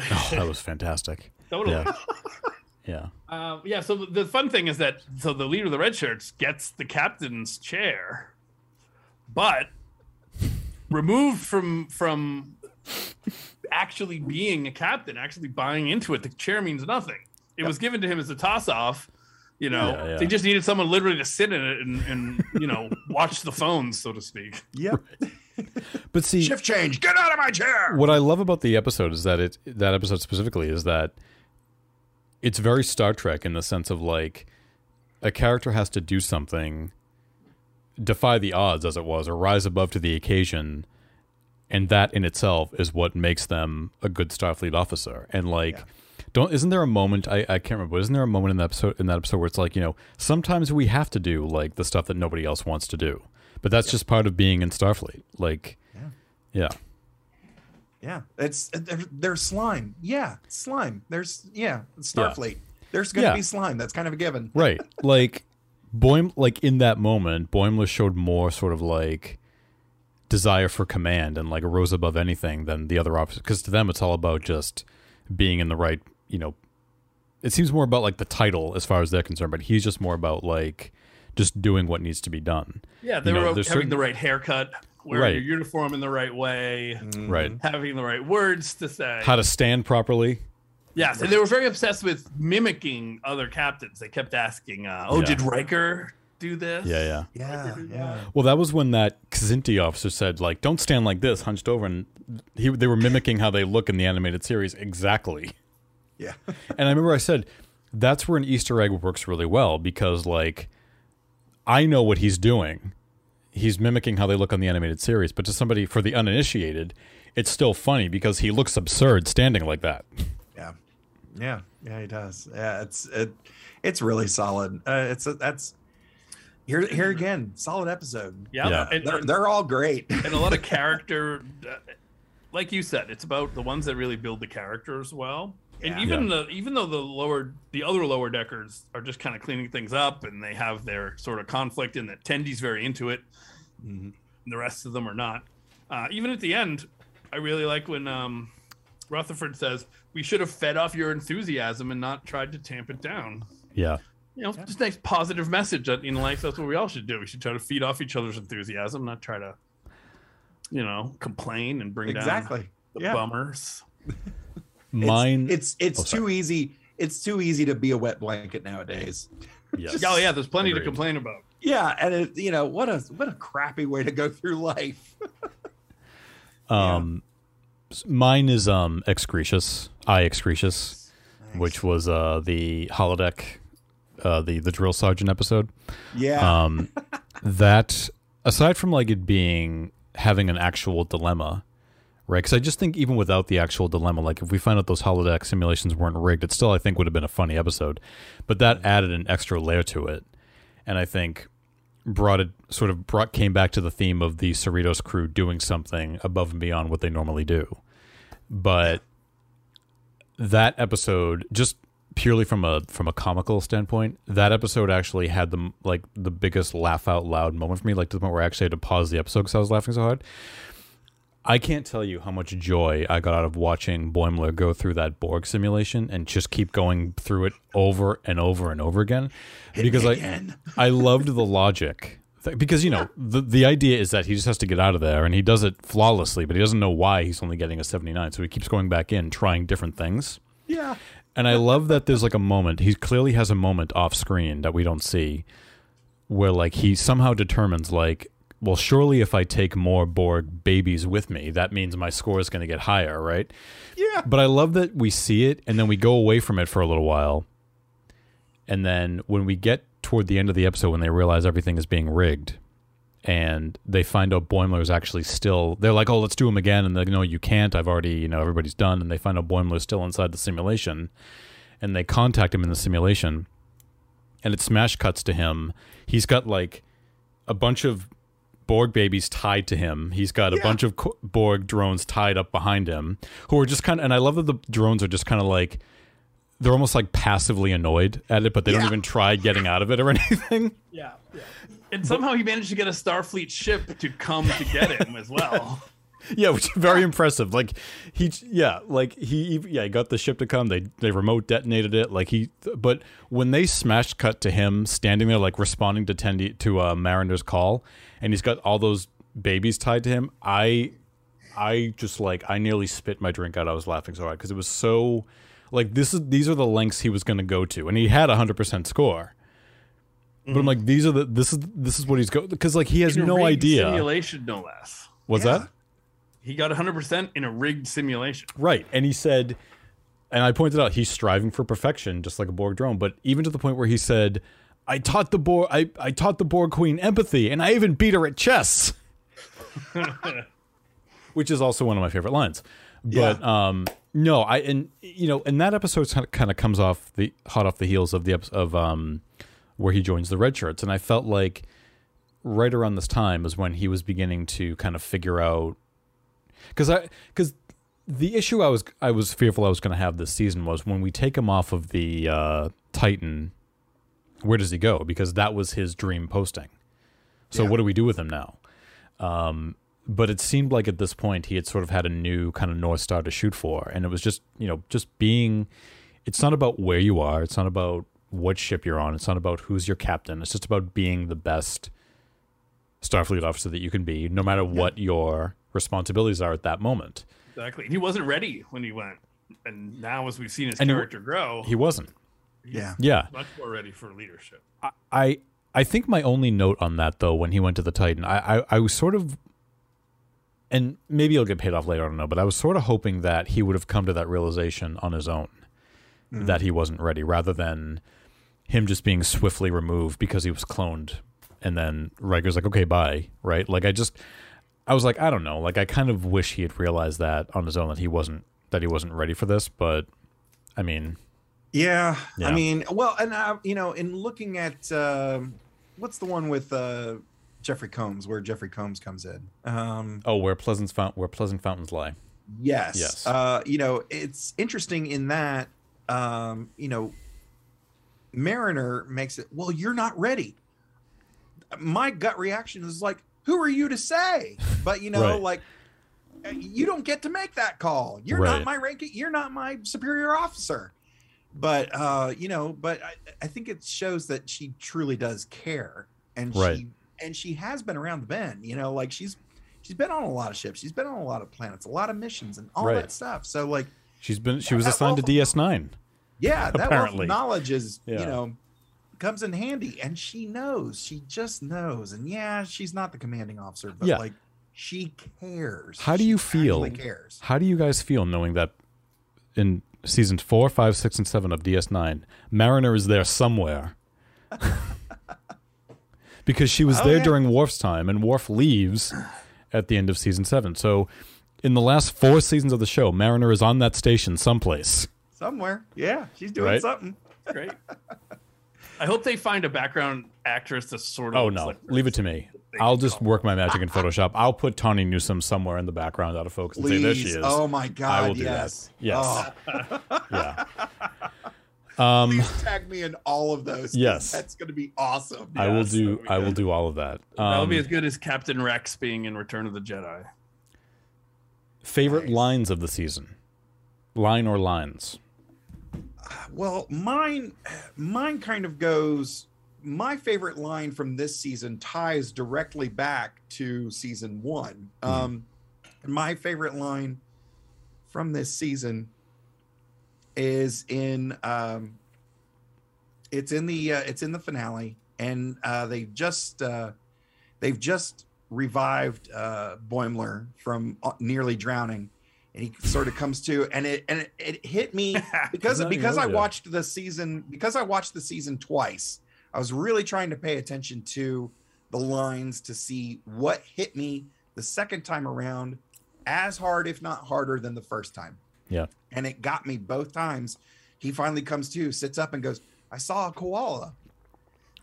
oh, that was fantastic. totally. Yeah, yeah, Uh, yeah. So the fun thing is that so the leader of the red shirts gets the captain's chair, but removed from from actually being a captain, actually buying into it. The chair means nothing. It was given to him as a toss off. You know, Yeah, yeah. they just needed someone literally to sit in it and, and you know watch the phones, so to speak. Yep. but see, Shift change. Get out of my chair. what I love about the episode is that it that episode specifically is that it's very Star Trek in the sense of like a character has to do something, defy the odds, as it was, or rise above to the occasion, and that in itself is what makes them a good Starfleet officer. And like, Yeah. don't isn't there a moment I, I can't remember, but isn't there a moment in the episode in that episode where it's like you know sometimes we have to do like the stuff that nobody else wants to do, but that's just part of being in Starfleet. Like, Yeah. yeah, Yeah, it's uh, they're, they're slime. Yeah, slime. There's yeah, Starfleet. There's gonna Yeah. be slime. That's kind of a given. right. like Boim, like in that moment, Boimler showed more sort of like desire for command and like rose above anything than the other officers. Because to them, it's all about just being in the right. You know, it seems more about like the title as far as they're concerned, but he's just more about like just doing what needs to be done. Yeah, they You know, were having certain- the right haircut, wearing Right. your uniform in the right way, Right. having the right words to say. How to stand properly. yes, and they were very obsessed with mimicking other captains. They kept asking, uh, "Oh, Yeah. did Riker do this?" Yeah, yeah. Yeah, yeah. Well, that was when that Kzinti officer said, like, don't stand like this, hunched over, and he they were mimicking how they look in the animated series exactly. Yeah. And I remember I said, that's where an Easter egg works really well because, like, I know what he's doing. He's mimicking how they look on the animated series, but to somebody for the uninitiated, it's still funny because he looks absurd standing like that. Yeah, yeah, yeah. He does. Yeah, it's it, it's really solid. Uh, it's a, that's here here again. Solid episode. yeah. Yeah. And, They're and- they're all great. and a lot of character, uh, like you said, it's about the ones that really build the characters well. And Yeah. even the even though the lower the other lower deckers are just kind of cleaning things up and they have their sort of conflict and that Tendi's very into it, Mhm. and the rest of them are not. Uh, even at the end, I really like when um, Rutherford says, "We should have fed off your enthusiasm and not tried to tamp it down." Yeah. You know, just a nice positive message that in life that's what we all should do. We should try to feed off each other's enthusiasm, not try to, you know, complain and bring down Exactly. the Yeah. bummers. It's- Mine. It's it's, Oh, sorry. too easy. It's too easy to be a wet blanket nowadays. yes. Oh yeah, there's plenty Agreed. to complain about. Yeah, and it, you know what a what a crappy way to go through life. Um, s- mine is um Excretus. I Excretus, which was uh the holodeck, uh the the drill sergeant episode. Yeah, Um, that aside from like it being having an actual dilemma, right? Because I just think even without the actual dilemma, like if we find out those holodeck simulations weren't rigged, it still I think would have been a funny episode. But that added an extra layer to it, and I think brought it sort of brought came back to the theme of the Cerritos crew doing something above and beyond what they normally do. But that episode just purely from a from a comical standpoint, that episode actually had the like the biggest laugh out loud moment for me, like to the point where I actually had to pause the episode because I was laughing so hard. I can't tell you how much joy I got out of watching Boimler go through that Borg simulation and just keep going through it over and over and over again. because I again. I loved the logic. Because you know the the idea is that he just has to get out of there and he does it flawlessly, but he doesn't know why he's only getting a seventy nine, so he keeps going back in trying different things. yeah, And I love that there's like a moment. He clearly has a moment off screen that we don't see where like he somehow determines like, well, surely if I take more Borg babies with me, that means my score is going to get higher, right? yeah. But I love that we see it and then we go away from it for a little while. And then when we get toward the end of the episode when they realize everything is being rigged and they find out Boimler is actually still they're like, "Oh, let's do him again." And they're like, "No, you can't. I've already, you know, everybody's done." And they find out Boimler is still inside the simulation and they contact him in the simulation. And it smash cuts to him. He's got like a bunch of Borg babies tied to him. He's got a Yeah. bunch of Borg drones tied up behind him, who are just kind of. And I love that the drones are just kind of like they're almost like passively annoyed at it, but they don't even try getting out of it or anything. Yeah, yeah. And somehow he managed to get a Starfleet ship to come to get him as well. yeah, which is very impressive. Like he, yeah, like he, yeah, he got the ship to come. They they remote detonated it. Like he, but when they smash cut to him standing there, like responding to Tendi to uh, Mariner's call, and he's got all those babies tied to him. I, I just like I nearly spit my drink out. I was laughing so hard because it was so like this is these are the lengths he was going to go to, and he had a hundred percent score. But I'm like, these are the this is this is what he's going because like he has no idea. Simulation, no less. What's Yeah. that? He got 100% in a rigged simulation. Right. And he said, and I pointed out he's striving for perfection, just like a Borg drone. But even to the point where he said, "I taught the Borg, I, I taught the Borg Queen empathy, and I even beat her at chess," which is also one of my favorite lines. But um, no, I and you know, and that episode kind of comes off the hot off the heels of the of um, where he joins the Red Shirts, and I felt like right around this time was when he was beginning to kind of figure out because I because the issue I was I was fearful I was going to have this season was when we take him off of the uh, Titan, where does he go? Because that was his dream posting. So Yeah. what do we do with him now? Um, but it seemed like at this point he had sort of had a new kind of north star to shoot for, and it was just you know just being. It's not about where you are. It's not about what ship you're on. It's not about who's your captain. It's just about being the best Starfleet officer that you can be, no matter what your responsibilities are at that moment. Exactly. And he wasn't ready when he went. And now, as we've seen his And he- character grow, He wasn't. Yeah. Yeah. much more ready for leadership. I I think my only note on that though, when he went to the Titan, I I, I was sort of, and maybe he'll get paid off later. I don't know, but I was sort of hoping that he would have come to that realization on his own mm-hmm. that he wasn't ready, rather than him just being swiftly removed because he was cloned, and then Riker's like, okay, bye, right? Like I just, I was like, I don't know, like I kind of wish he had realized that on his own that he wasn't that he wasn't ready for this, but I mean, Yeah, Yeah. I mean, well, and uh, you know, in looking at um what's the one with uh, Jeffrey Combs, where Jeffrey Combs comes in. Um, oh, where pleasant fount where pleasant fountains lie. yes, Yes. Uh, you know, it's interesting in that, um, you know, Mariner makes it. Well, you're not ready. My gut reaction is like, who are you to say? But you know, Right. like. You don't get to make that call. You're Right. not my ranking. You're not my superior officer but uh you know but I, I think it shows that she truly does care and Right. she and she has been around the bend you know like she's she's been on a lot of ships she's been on a lot of planets a lot of missions and all Right. that stuff so like She's been she was assigned to DS9. yeah that wealth Apparently. of knowledge is Yeah. you know comes in handy and she knows she just knows and yeah she's not the commanding officer but Yeah. like she cares How do you She feel? cares How do you guys feel knowing that in seasons four, five, six, and seven of DS9, Mariner is there somewhere? because she was Oh, there yeah. during Worf's time, and Worf leaves at the end of season seven. So, in the last four seasons of the show, Mariner is on that station someplace. somewhere yeah she's doing Right? something Great. I hope they find a background actress to sort of. Oh no, like leave it to me. I'll just work my magic in Photoshop. I'll put Tawny Newsome somewhere in the background out of focus and say, "There she is." oh my god I will do yes that. Yes. Oh. Yeah. Um, Please tag me in all of those. 'cause Yes. that's going to be awesome. I will do. I will do all of that. that would be Um, as good as Captain Rex being in Return of the Jedi. favorite Nice. lines of the season, line or lines. Well, mine, mine kind of goes. My favorite line from this season ties directly back to season one. Hmm. Um, my favorite line from this season is in um, it's in the uh, it's in the finale, and uh, they just uh, they've just revived uh, Boimler from uh, nearly drowning, and he sort of comes to, and it and it, it hit me because because I watched the season because I watched the season twice. I was really trying to pay attention to the lines to see what hit me the second time around as hard if not harder than the first time. Yeah. And it got me both times. He finally comes to, sits up and goes, "I saw a koala."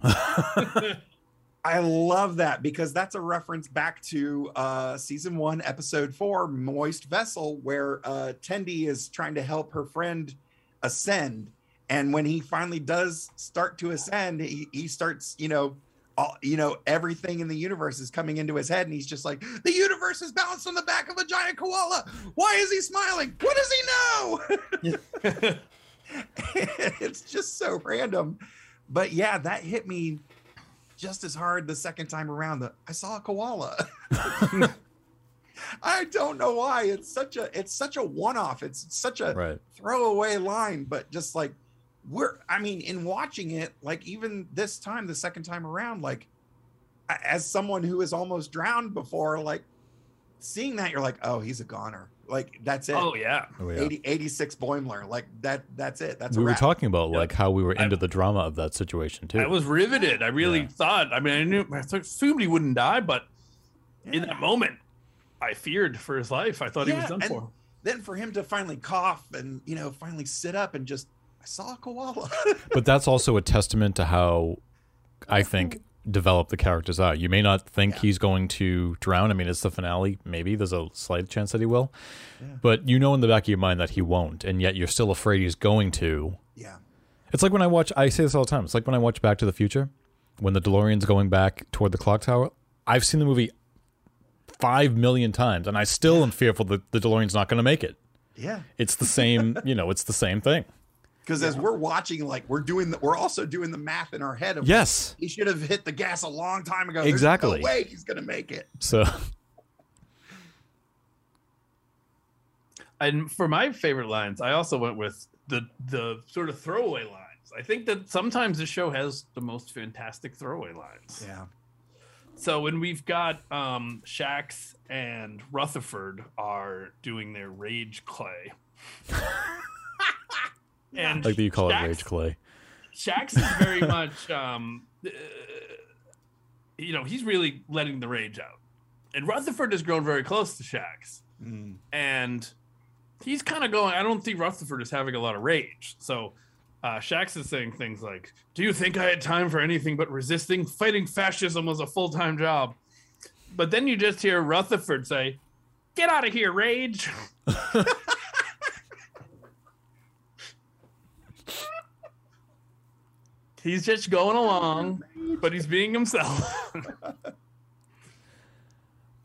I love that because that's a reference back to uh, season one, episode four, Moist Vessel, where uh, Tendi is trying to help her friend ascend. And when he finally does start to ascend, he, he starts, you know, all, you know, everything in the universe is coming into his head, and he's just like, the universe is balanced on the back of a giant koala. Why is he smiling? What does he know? it's just so random. But yeah, that hit me just as hard the second time around. The I saw a koala. I don't know why. It's such a it's such a one-off. It's such a right. throwaway line, but just like we're I mean, in watching it, like even this time, the second time around, like as someone who has almost drowned before, like seeing that, you're like, oh, he's a goner. Like that's it. Oh yeah. Oh, yeah. 80, 86 Boimler. Like that. That's it. That's a we were talking about Yeah. like how we were I- into the drama of that situation too. I was riveted. I really Yeah. thought. I mean, I knew I assumed he wouldn't die, but in that moment, I feared for his life. I thought he was done and- for. Then for him to finally cough and you know finally sit up and just, I saw a koala. but that's also a testament to how I think developed the characters are. You may not think Yeah. he's going to drown. I mean, it's the finale. Maybe there's a slight chance that he will, Yeah. but you know in the back of your mind that he won't, and yet you're still afraid he's going to. yeah. It's like when I watch. I say this all the time. It's like when I watch Back to the Future, when the DeLorean's going back toward the clock tower. I've seen the movie five million times, and I still am fearful that the DeLorean's not going to make it. Yeah. It's the same. you know, it's the same thing. Because as we're watching, like we're doing, the, we're also doing the math in our head of Yes. he should have hit the gas a long time ago. There's Exactly. no way he's gonna make it. So And for my favorite lines, I also went with the the sort of throwaway lines. I think that sometimes the show has the most fantastic throwaway lines. Yeah. So when we've got um Shaxs and Rutherford are doing their rage clay. and like you call it rage clay. Shaxs is very much um uh, you know, he's really letting the rage out. And Rutherford has grown very close to Shaxs. Mm. and he's kind of going. I don't think Rutherford is having a lot of rage. So uh, Shaxs is saying things like, "Do you think I had time for anything but resisting? Fighting fascism was a full time job." But then you just hear Rutherford say, "Get out of here, rage!" he's just going along, but he's being himself.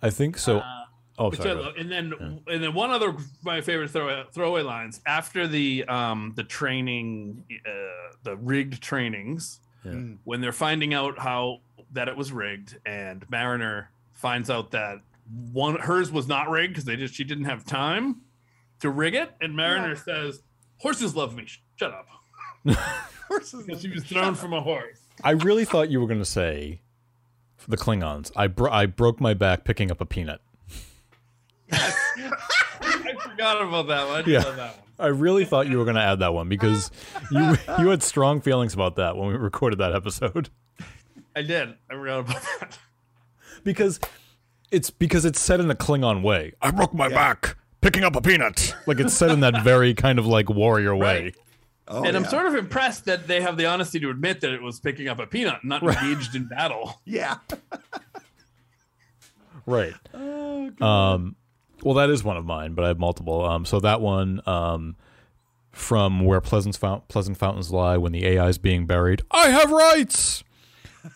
I think so. Uh, oh, sorry. I love. And then and then one other of my favorite throwaway, throwaway lines after the um the training uh, the rigged trainings Yeah. Mm. when they're finding out how that it was rigged and Mariner finds out that one hers was not rigged because they just she didn't have time to rig it and Mariner says horses love me shut up Horses because she was thrown from a horse I really thought you were going to say the Klingons. I bro- I broke my back picking up a peanut. I forgot about that one I Yeah. that one I really thought you were going to add that one because you you had strong feelings about that when we recorded that episode. I did I forgot about that Because it's because it's said in a Klingon way. I broke my back picking up a peanut. Like it's said in that very kind of like warrior way. Right. Oh, and I'm sort of impressed that they have the honesty to admit that it was picking up a peanut, not engaged in battle. yeah. Right. Oh, Um, well, that is one of mine, but I have multiple. Um, so that one, um, from where pleasant fount- pleasant fountains lie when the AI is being buried. I have rights.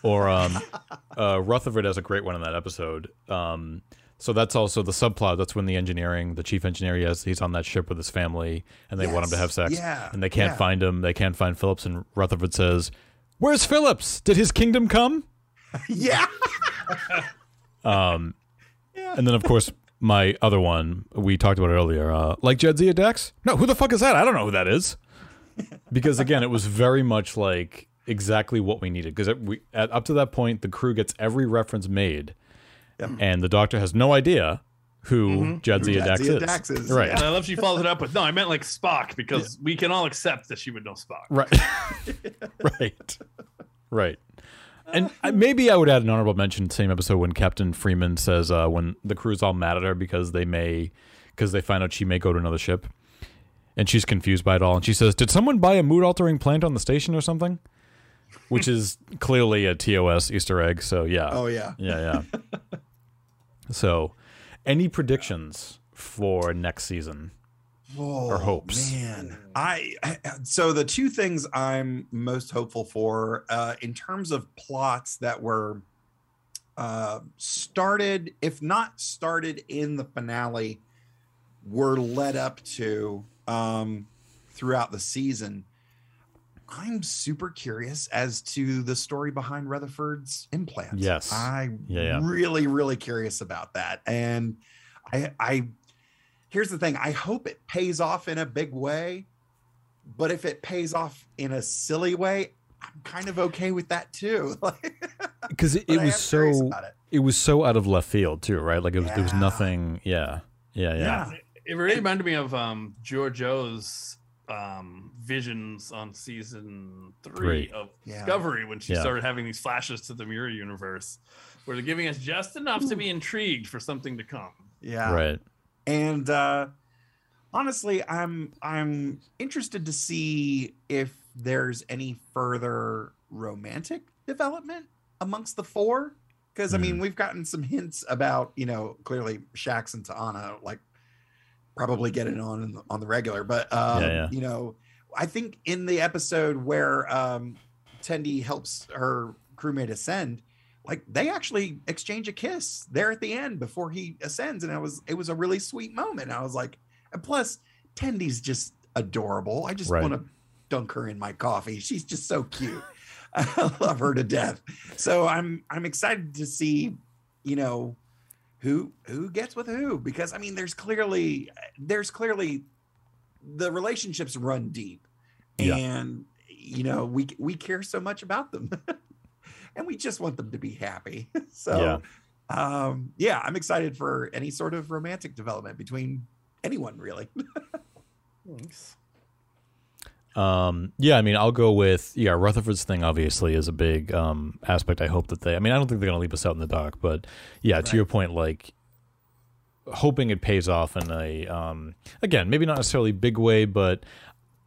Or um, uh, Rutherford has a great one in that episode. Um, so that's also the subplot. That's when the engineering, the chief engineer, he's on that ship with his family, and they want him to have sex, Yeah. and they can't Yeah. find him. They can't find Phillips, and Rutherford says, "Where's Phillips? Did his kingdom come?" yeah. Um, Yeah. and then of course my other one we talked about earlier, uh, like Jadzia Dax. No, who the fuck is that? I don't know who that is. Because again, it was very much like exactly what we needed. Because we at, up to that point, the crew gets every reference made, Yep. and the Doctor has no idea who Jadzia, Who Dax, Jadzia is. Dax is, Right, And I love she follows it up with, no, I meant like Spock, because we can all accept that she would know Spock. right, right, right. And I, maybe I would add an honorable mention. Same episode when Captain Freeman says uh, when the crew's all mad at her because they may because they find out she may go to another ship, and she's confused by it all. And she says, "Did someone buy a mood altering plant on the station or something?" Which is clearly a TOS Easter egg. So yeah, Oh yeah. yeah, yeah. so, any predictions for next season? Oh, hopes. Man, I, I so the two things I'm most hopeful for uh, in terms of plots that were uh, started, if not started in the finale, were led up to um, throughout the season. I'm super curious as to the story behind Rutherford's implant. Yes. I'm Yeah, yeah. really, really curious about that. And I, I, here's the thing. I hope it pays off in a big way, but if it pays off in a silly way, I'm kind of okay with that too. Like, Because it, it was so it. it was so out of left field too, right? Like it was there was nothing. Yeah, yeah, yeah. Yeah. It really reminded me of um Georgiou's um visions on season three Three. of Yeah. Discovery when she Yeah. started having these flashes to the mirror universe where they're giving us just enough to be intrigued for something to come. Yeah. Right. And uh honestly, I'm I'm interested to see if there's any further romantic development amongst the four. Because I mean, we've gotten some hints about, you know, clearly Shaxs and T'Ana like probably get it on on the regular, but um, Yeah, yeah. you know, I think in the episode where um Tendi helps her crewmate ascend, like they actually exchange a kiss there at the end before he ascends, and it was it was a really sweet moment. I was like, and plus Tendi's just adorable. I just Right. want to dunk her in my coffee. She's just so cute. I love her to death. So I'm I'm excited to see, you know, who who gets with who because I mean there's clearly there's clearly the relationships run deep Yeah. and you know we we care so much about them and we just want them to be happy so yeah. um yeah i'm excited for any sort of romantic development between anyone really Thanks. Um, yeah, I mean, I'll go with yeah. Rutherford's thing obviously is a big um, aspect. I hope that they. I mean, I don't think they're going to leave us out in the dark, but yeah, to your point, like hoping it pays off in a um, again, maybe not necessarily big way, but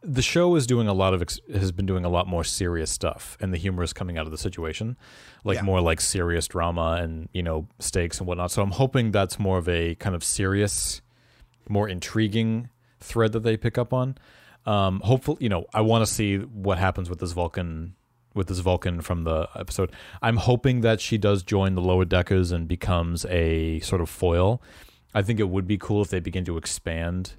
the show is doing a lot of ex- has been doing a lot more serious stuff, and the humor is coming out of the situation, like Yeah. more like serious drama and you know stakes and whatnot. So I'm hoping that's more of a kind of serious, more intriguing thread that they pick up on. Um, hopefully, you know, I want to see what happens with this Vulcan, with this Vulcan from the episode. I'm hoping that she does join the lower deckers and becomes a sort of foil. I think it would be cool if they begin to expand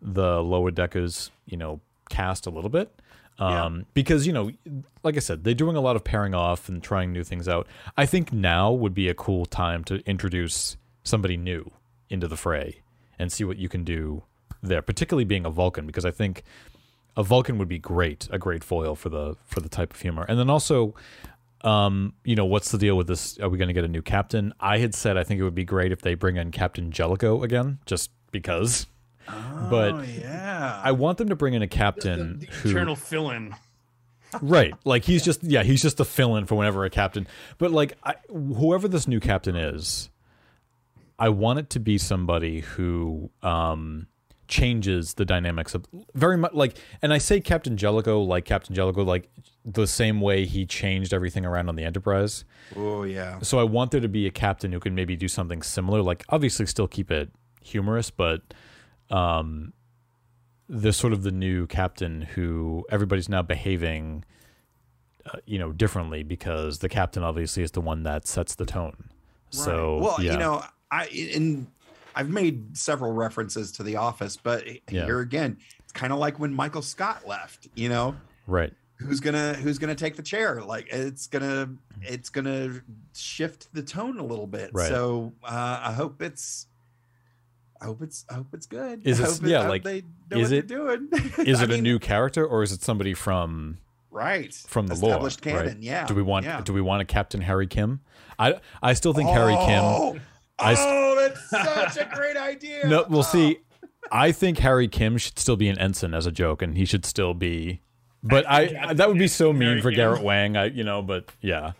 the lower deckers, you know, cast a little bit. Yeah. Um, because you know, like I said, they're doing a lot of pairing off and trying new things out. I think now would be a cool time to introduce somebody new into the fray and see what you can do there, particularly being a Vulcan, because I think a Vulcan would be great, a great foil for the for the type of humor. And then also, um, you know, what's the deal with this? Are we going to get a new captain? I had said I think it would be great if they bring in Captain Jellicoe again, just because. But Oh, yeah I want them to bring in a The, captain the who eternal fill-in. right like he's just yeah he's just the fill-in for whenever a captain but like I, whoever this new captain is i want it to be somebody who um changes the dynamics of very much like and i say captain jellicoe like captain jellicoe like the same way he changed everything around on the enterprise. Oh yeah. So i want there to be a captain who can maybe do something similar like obviously still keep it humorous but um the sort of the new captain who everybody's now behaving uh, you know differently because the captain obviously is the one that sets the tone. So well yeah. you know i in i've made several references to the office but Yeah. here again it's kind of like when michael scott left you know? Right. Who's gonna who's gonna take the chair? Like it's gonna it's gonna shift the tone a little bit. Right. so uh i hope it's i hope it's i hope it's good. Is I it- yeah, like, they know is what it- doing. is it a mean, new character or is it somebody from right. from the lore established canon right? yeah. Do we want yeah. do we want a captain harry kim? I i still think harry kim oh, I s- oh that's such a great idea No, we'll Oh. see. I think Harry Kim should still be an ensign as a joke, and he should still be. But I, that would be so mean Harry for Kim. Garrett Wang, I you know. But yeah,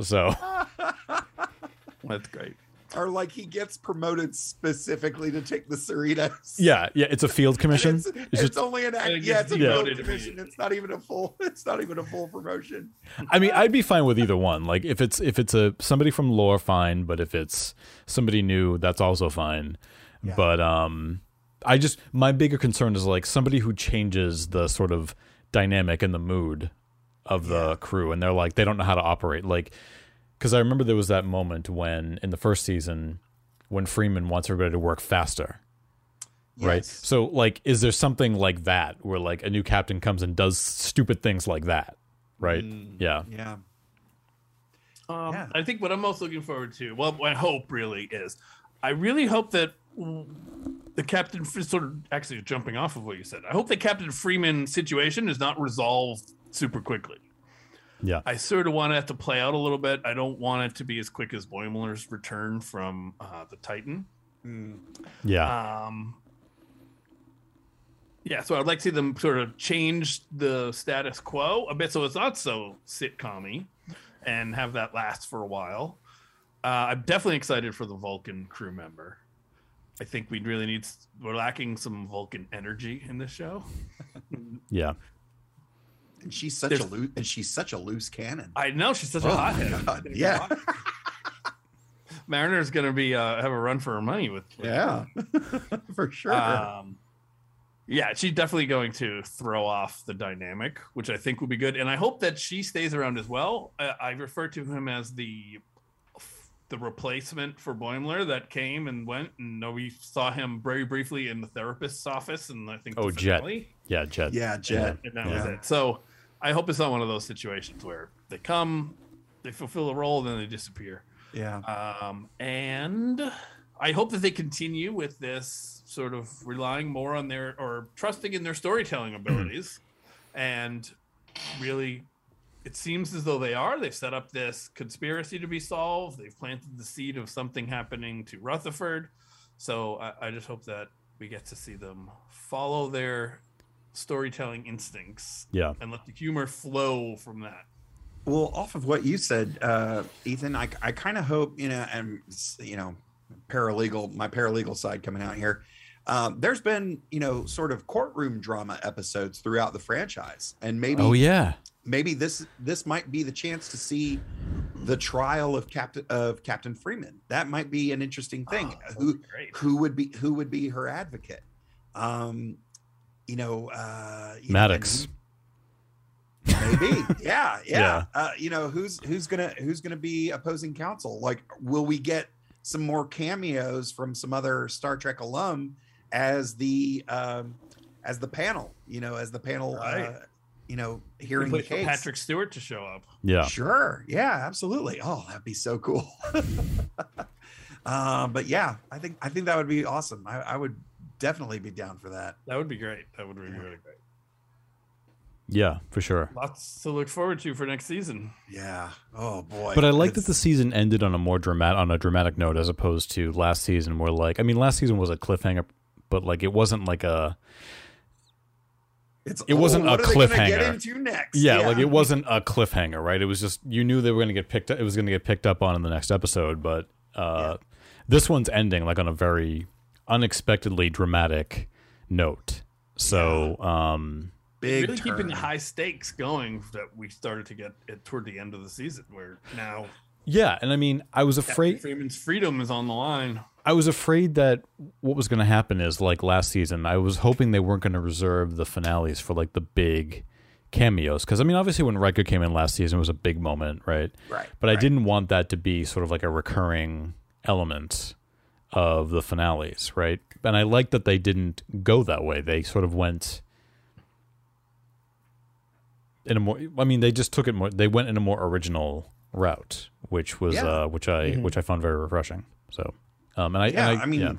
so That's great. Or like he gets promoted specifically to take the Cerritos. yeah, yeah, it's a field commission. It's, It's it's just, only an act. Yeah, it's a demoted field commission. It's not even a full. It's not even a full promotion. I mean, I'd be fine with either one. Like if it's if it's a somebody from lore, fine. But if it's somebody new, that's also fine. Yeah. But um, I just my bigger concern is like somebody who changes the sort of dynamic and the mood of the Yeah. crew, and they're like they don't know how to operate. Like, because I remember there was that moment when in the first season when Freeman wants everybody to work faster. Right. So, like, is there something like that where, like, a new captain comes and does stupid things like that? Right. Mm, Yeah. Yeah. Um, Yeah. I think what I'm most looking forward to, well, my hope really is, I really hope that the Captain, sort of actually jumping off of what you said, I hope the Captain Freeman situation is not resolved super quickly. Yeah. I sort of want it to play out a little bit. I don't want it to be as quick as Boimler's return from uh, the Titan. Mm. Yeah. Um, yeah, so I'd like to see them sort of change the status quo a bit so it's not so sitcom and have that last for a while. Uh, I'm definitely excited for the Vulcan crew member. I think we really need, we're lacking some Vulcan energy in this show. yeah. And she's such There's- a loose and she's such a loose cannon. I know she's such a Oh my hothead. God, yeah. Mariner's going to be, uh, have a run for her money with, with Yeah. For sure. Um, yeah, she's definitely going to throw off the dynamic, which I think will be good. And I hope that she stays around as well. I, I refer to him as the the replacement for Boimler that came and went, and we saw him very briefly in the therapist's office, and I think the Oh, Jet. Yeah. Jet. yeah, Jet. and that was it. So I hope it's not one of those situations where they come, they fulfill a role, then they disappear. Yeah. Um, and I hope that they continue with this sort of relying more on their or trusting in their storytelling abilities. and really, it seems as though they are. They've set up this conspiracy to be solved. They've planted the seed of something happening to Rutherford. So I, I just hope that we get to see them follow their storytelling instincts Yeah. and let the humor flow from that. Well, off of what you said, uh, Ethan, I, I kind of hope, you know, and, you know, paralegal, my paralegal side coming out here. Um, there's been, you know, sort of courtroom drama episodes throughout the franchise. And maybe, Oh yeah. maybe this, this might be the chance to see the trial of Captain, of Captain Freeman. That might be an interesting thing. Oh, who, would be great. who would be, who would be her advocate? Um, you know, uh, you Maddox. who- maybe. Yeah yeah, Yeah. Uh, you know who's who's gonna who's gonna be opposing counsel? Like will we get some more cameos from some other star trek alum as the um as the panel you know as the panel uh, you know hearing the case Patrick Stewart to show up. Yeah. sure. Yeah absolutely. Oh that'd be so cool. Uh, but yeah i think i think that would be awesome. I, I would definitely be down for that That would be great. That would be really great. Yeah. For sure. Lots to look forward to for next season. yeah oh boy But I like that the season ended on a more dramatic on a dramatic note as opposed to last season where like I mean last season was a cliffhanger but like it wasn't like a It's It wasn't what a are they Get cliffhanger. into next? yeah, like it wasn't a cliffhanger, right? It was just you knew they were going to get picked up it was going to get picked up on in the next episode, but uh this one's ending like on a very unexpectedly dramatic note. So, um big really keeping turn. the high stakes going that we started to get it toward the end of the season, where now yeah, and I mean, I was Captain afraid Freeman's freedom is on the line. I was afraid that what was going to happen is like last season. I was hoping they weren't going to reserve the finales for like the big cameos because I mean, obviously, when Riker came in last season it was a big moment, right? Right, But I didn't want that to be sort of like a recurring element of the finales, right? And I like that they didn't go that way. They sort of went in a more. I mean, they just took it more. They went in a more original route, which was Yeah. uh, which I which I found very refreshing. So, um, and I yeah, and I, mean, yeah.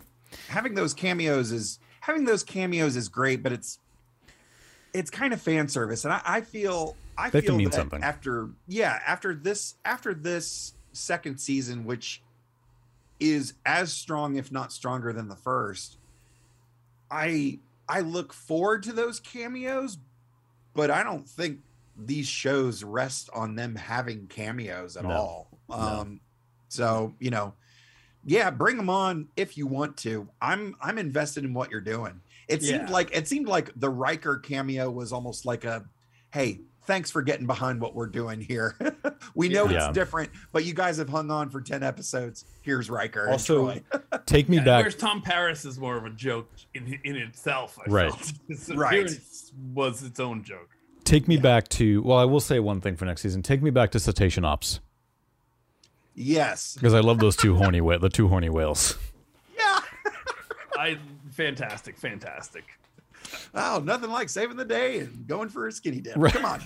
having those cameos is having those cameos is great, but it's it's kind of fan service, and I, I feel I They feel mean that something. after yeah after this after this second season, which is as strong if not stronger than the first. I I look forward to those cameos, but I don't think these shows rest on them having cameos at No. all. Um, so you know, yeah, bring them on if you want to. I'm I'm invested in what you're doing. It seemed Yeah. like it seemed like the Riker cameo was almost like a, hey, thanks for getting behind what we're doing here. we know Yeah. it's different, but you guys have hung on for ten episodes. Here's Riker. Also, take me Yeah, back. Whereas Tom Paris is more of a joke in in itself. I Right. felt. His Right. was its own joke. Take me back to. Well, I will say one thing for next season. Take me back to Cetacean Ops yes. because I love those two horny whale, the two horny whales. Yeah. I fantastic, fantastic. Oh, nothing like saving the day and going for a skinny dip. Right. Come on,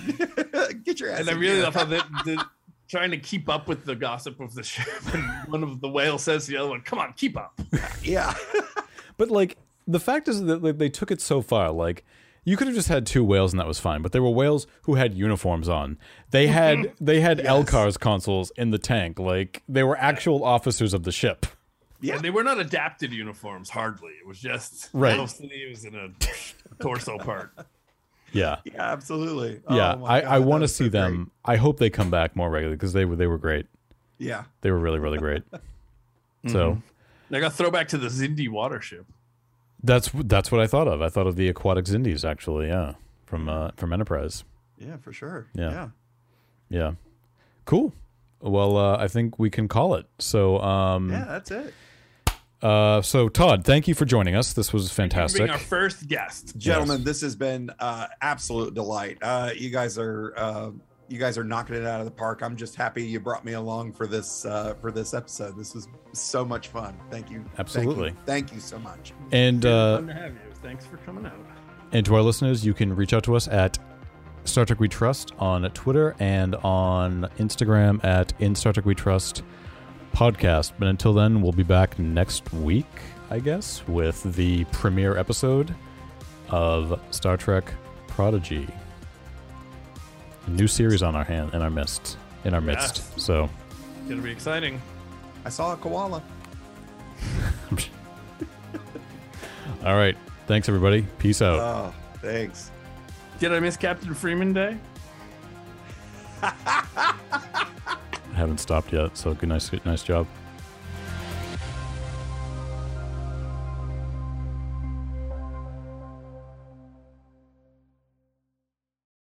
get your ass. And I really here. love how they, the trying to keep up with the gossip of the ship, and one of the whales says to the other one, "Come on, keep up." yeah. But like the fact is that like, they took it so far. Like You could have just had two whales and that was fine, but there were whales who had uniforms on. They had they had Yes. LCARS consoles in the tank, like they were actual officers of the ship. Yeah. And they were not adapted uniforms, hardly. It was just Right. mostly it was in a torso part. Yeah, Yeah, absolutely. Oh yeah. my I, God, I want to was so see them. I hope they come back more regularly because they were they were great. great. Yeah. They were really really great. So I got throwback to the Xindi watership. that's that's what I thought of. I thought of the aquatic Xindis actually. Yeah, from uh, from Enterprise. Yeah, for sure. Yeah. Yeah. Yeah, cool. Well, uh, I think we can call it. So, um, Yeah, that's it. Uh, so Todd, thank you for joining us. This was fantastic. Being our first guest. Gentlemen, Yes. this has been uh absolute delight. Uh you guys are uh you guys are knocking it out of the park. I'm just happy you brought me along for this uh for this episode. This was so much fun. Thank you. Thank you. Absolutely. Thank you, so much. And uh, fun to have you. Thanks for coming out. and to our listeners, you can reach out to us at Star Trek We Trust on Twitter and on Instagram at In Star Trek We Trust podcast. But until then, we'll be back next week, I guess, with the premiere episode of Star Trek Prodigy. A new series on our hand in our midst. In our midst. Yes. So It's gonna be exciting. I saw a koala. all right. Thanks everybody. Peace out. Oh, thanks. Did I miss Captain Freeman Day? Haven't stopped yet, so good nice nice job.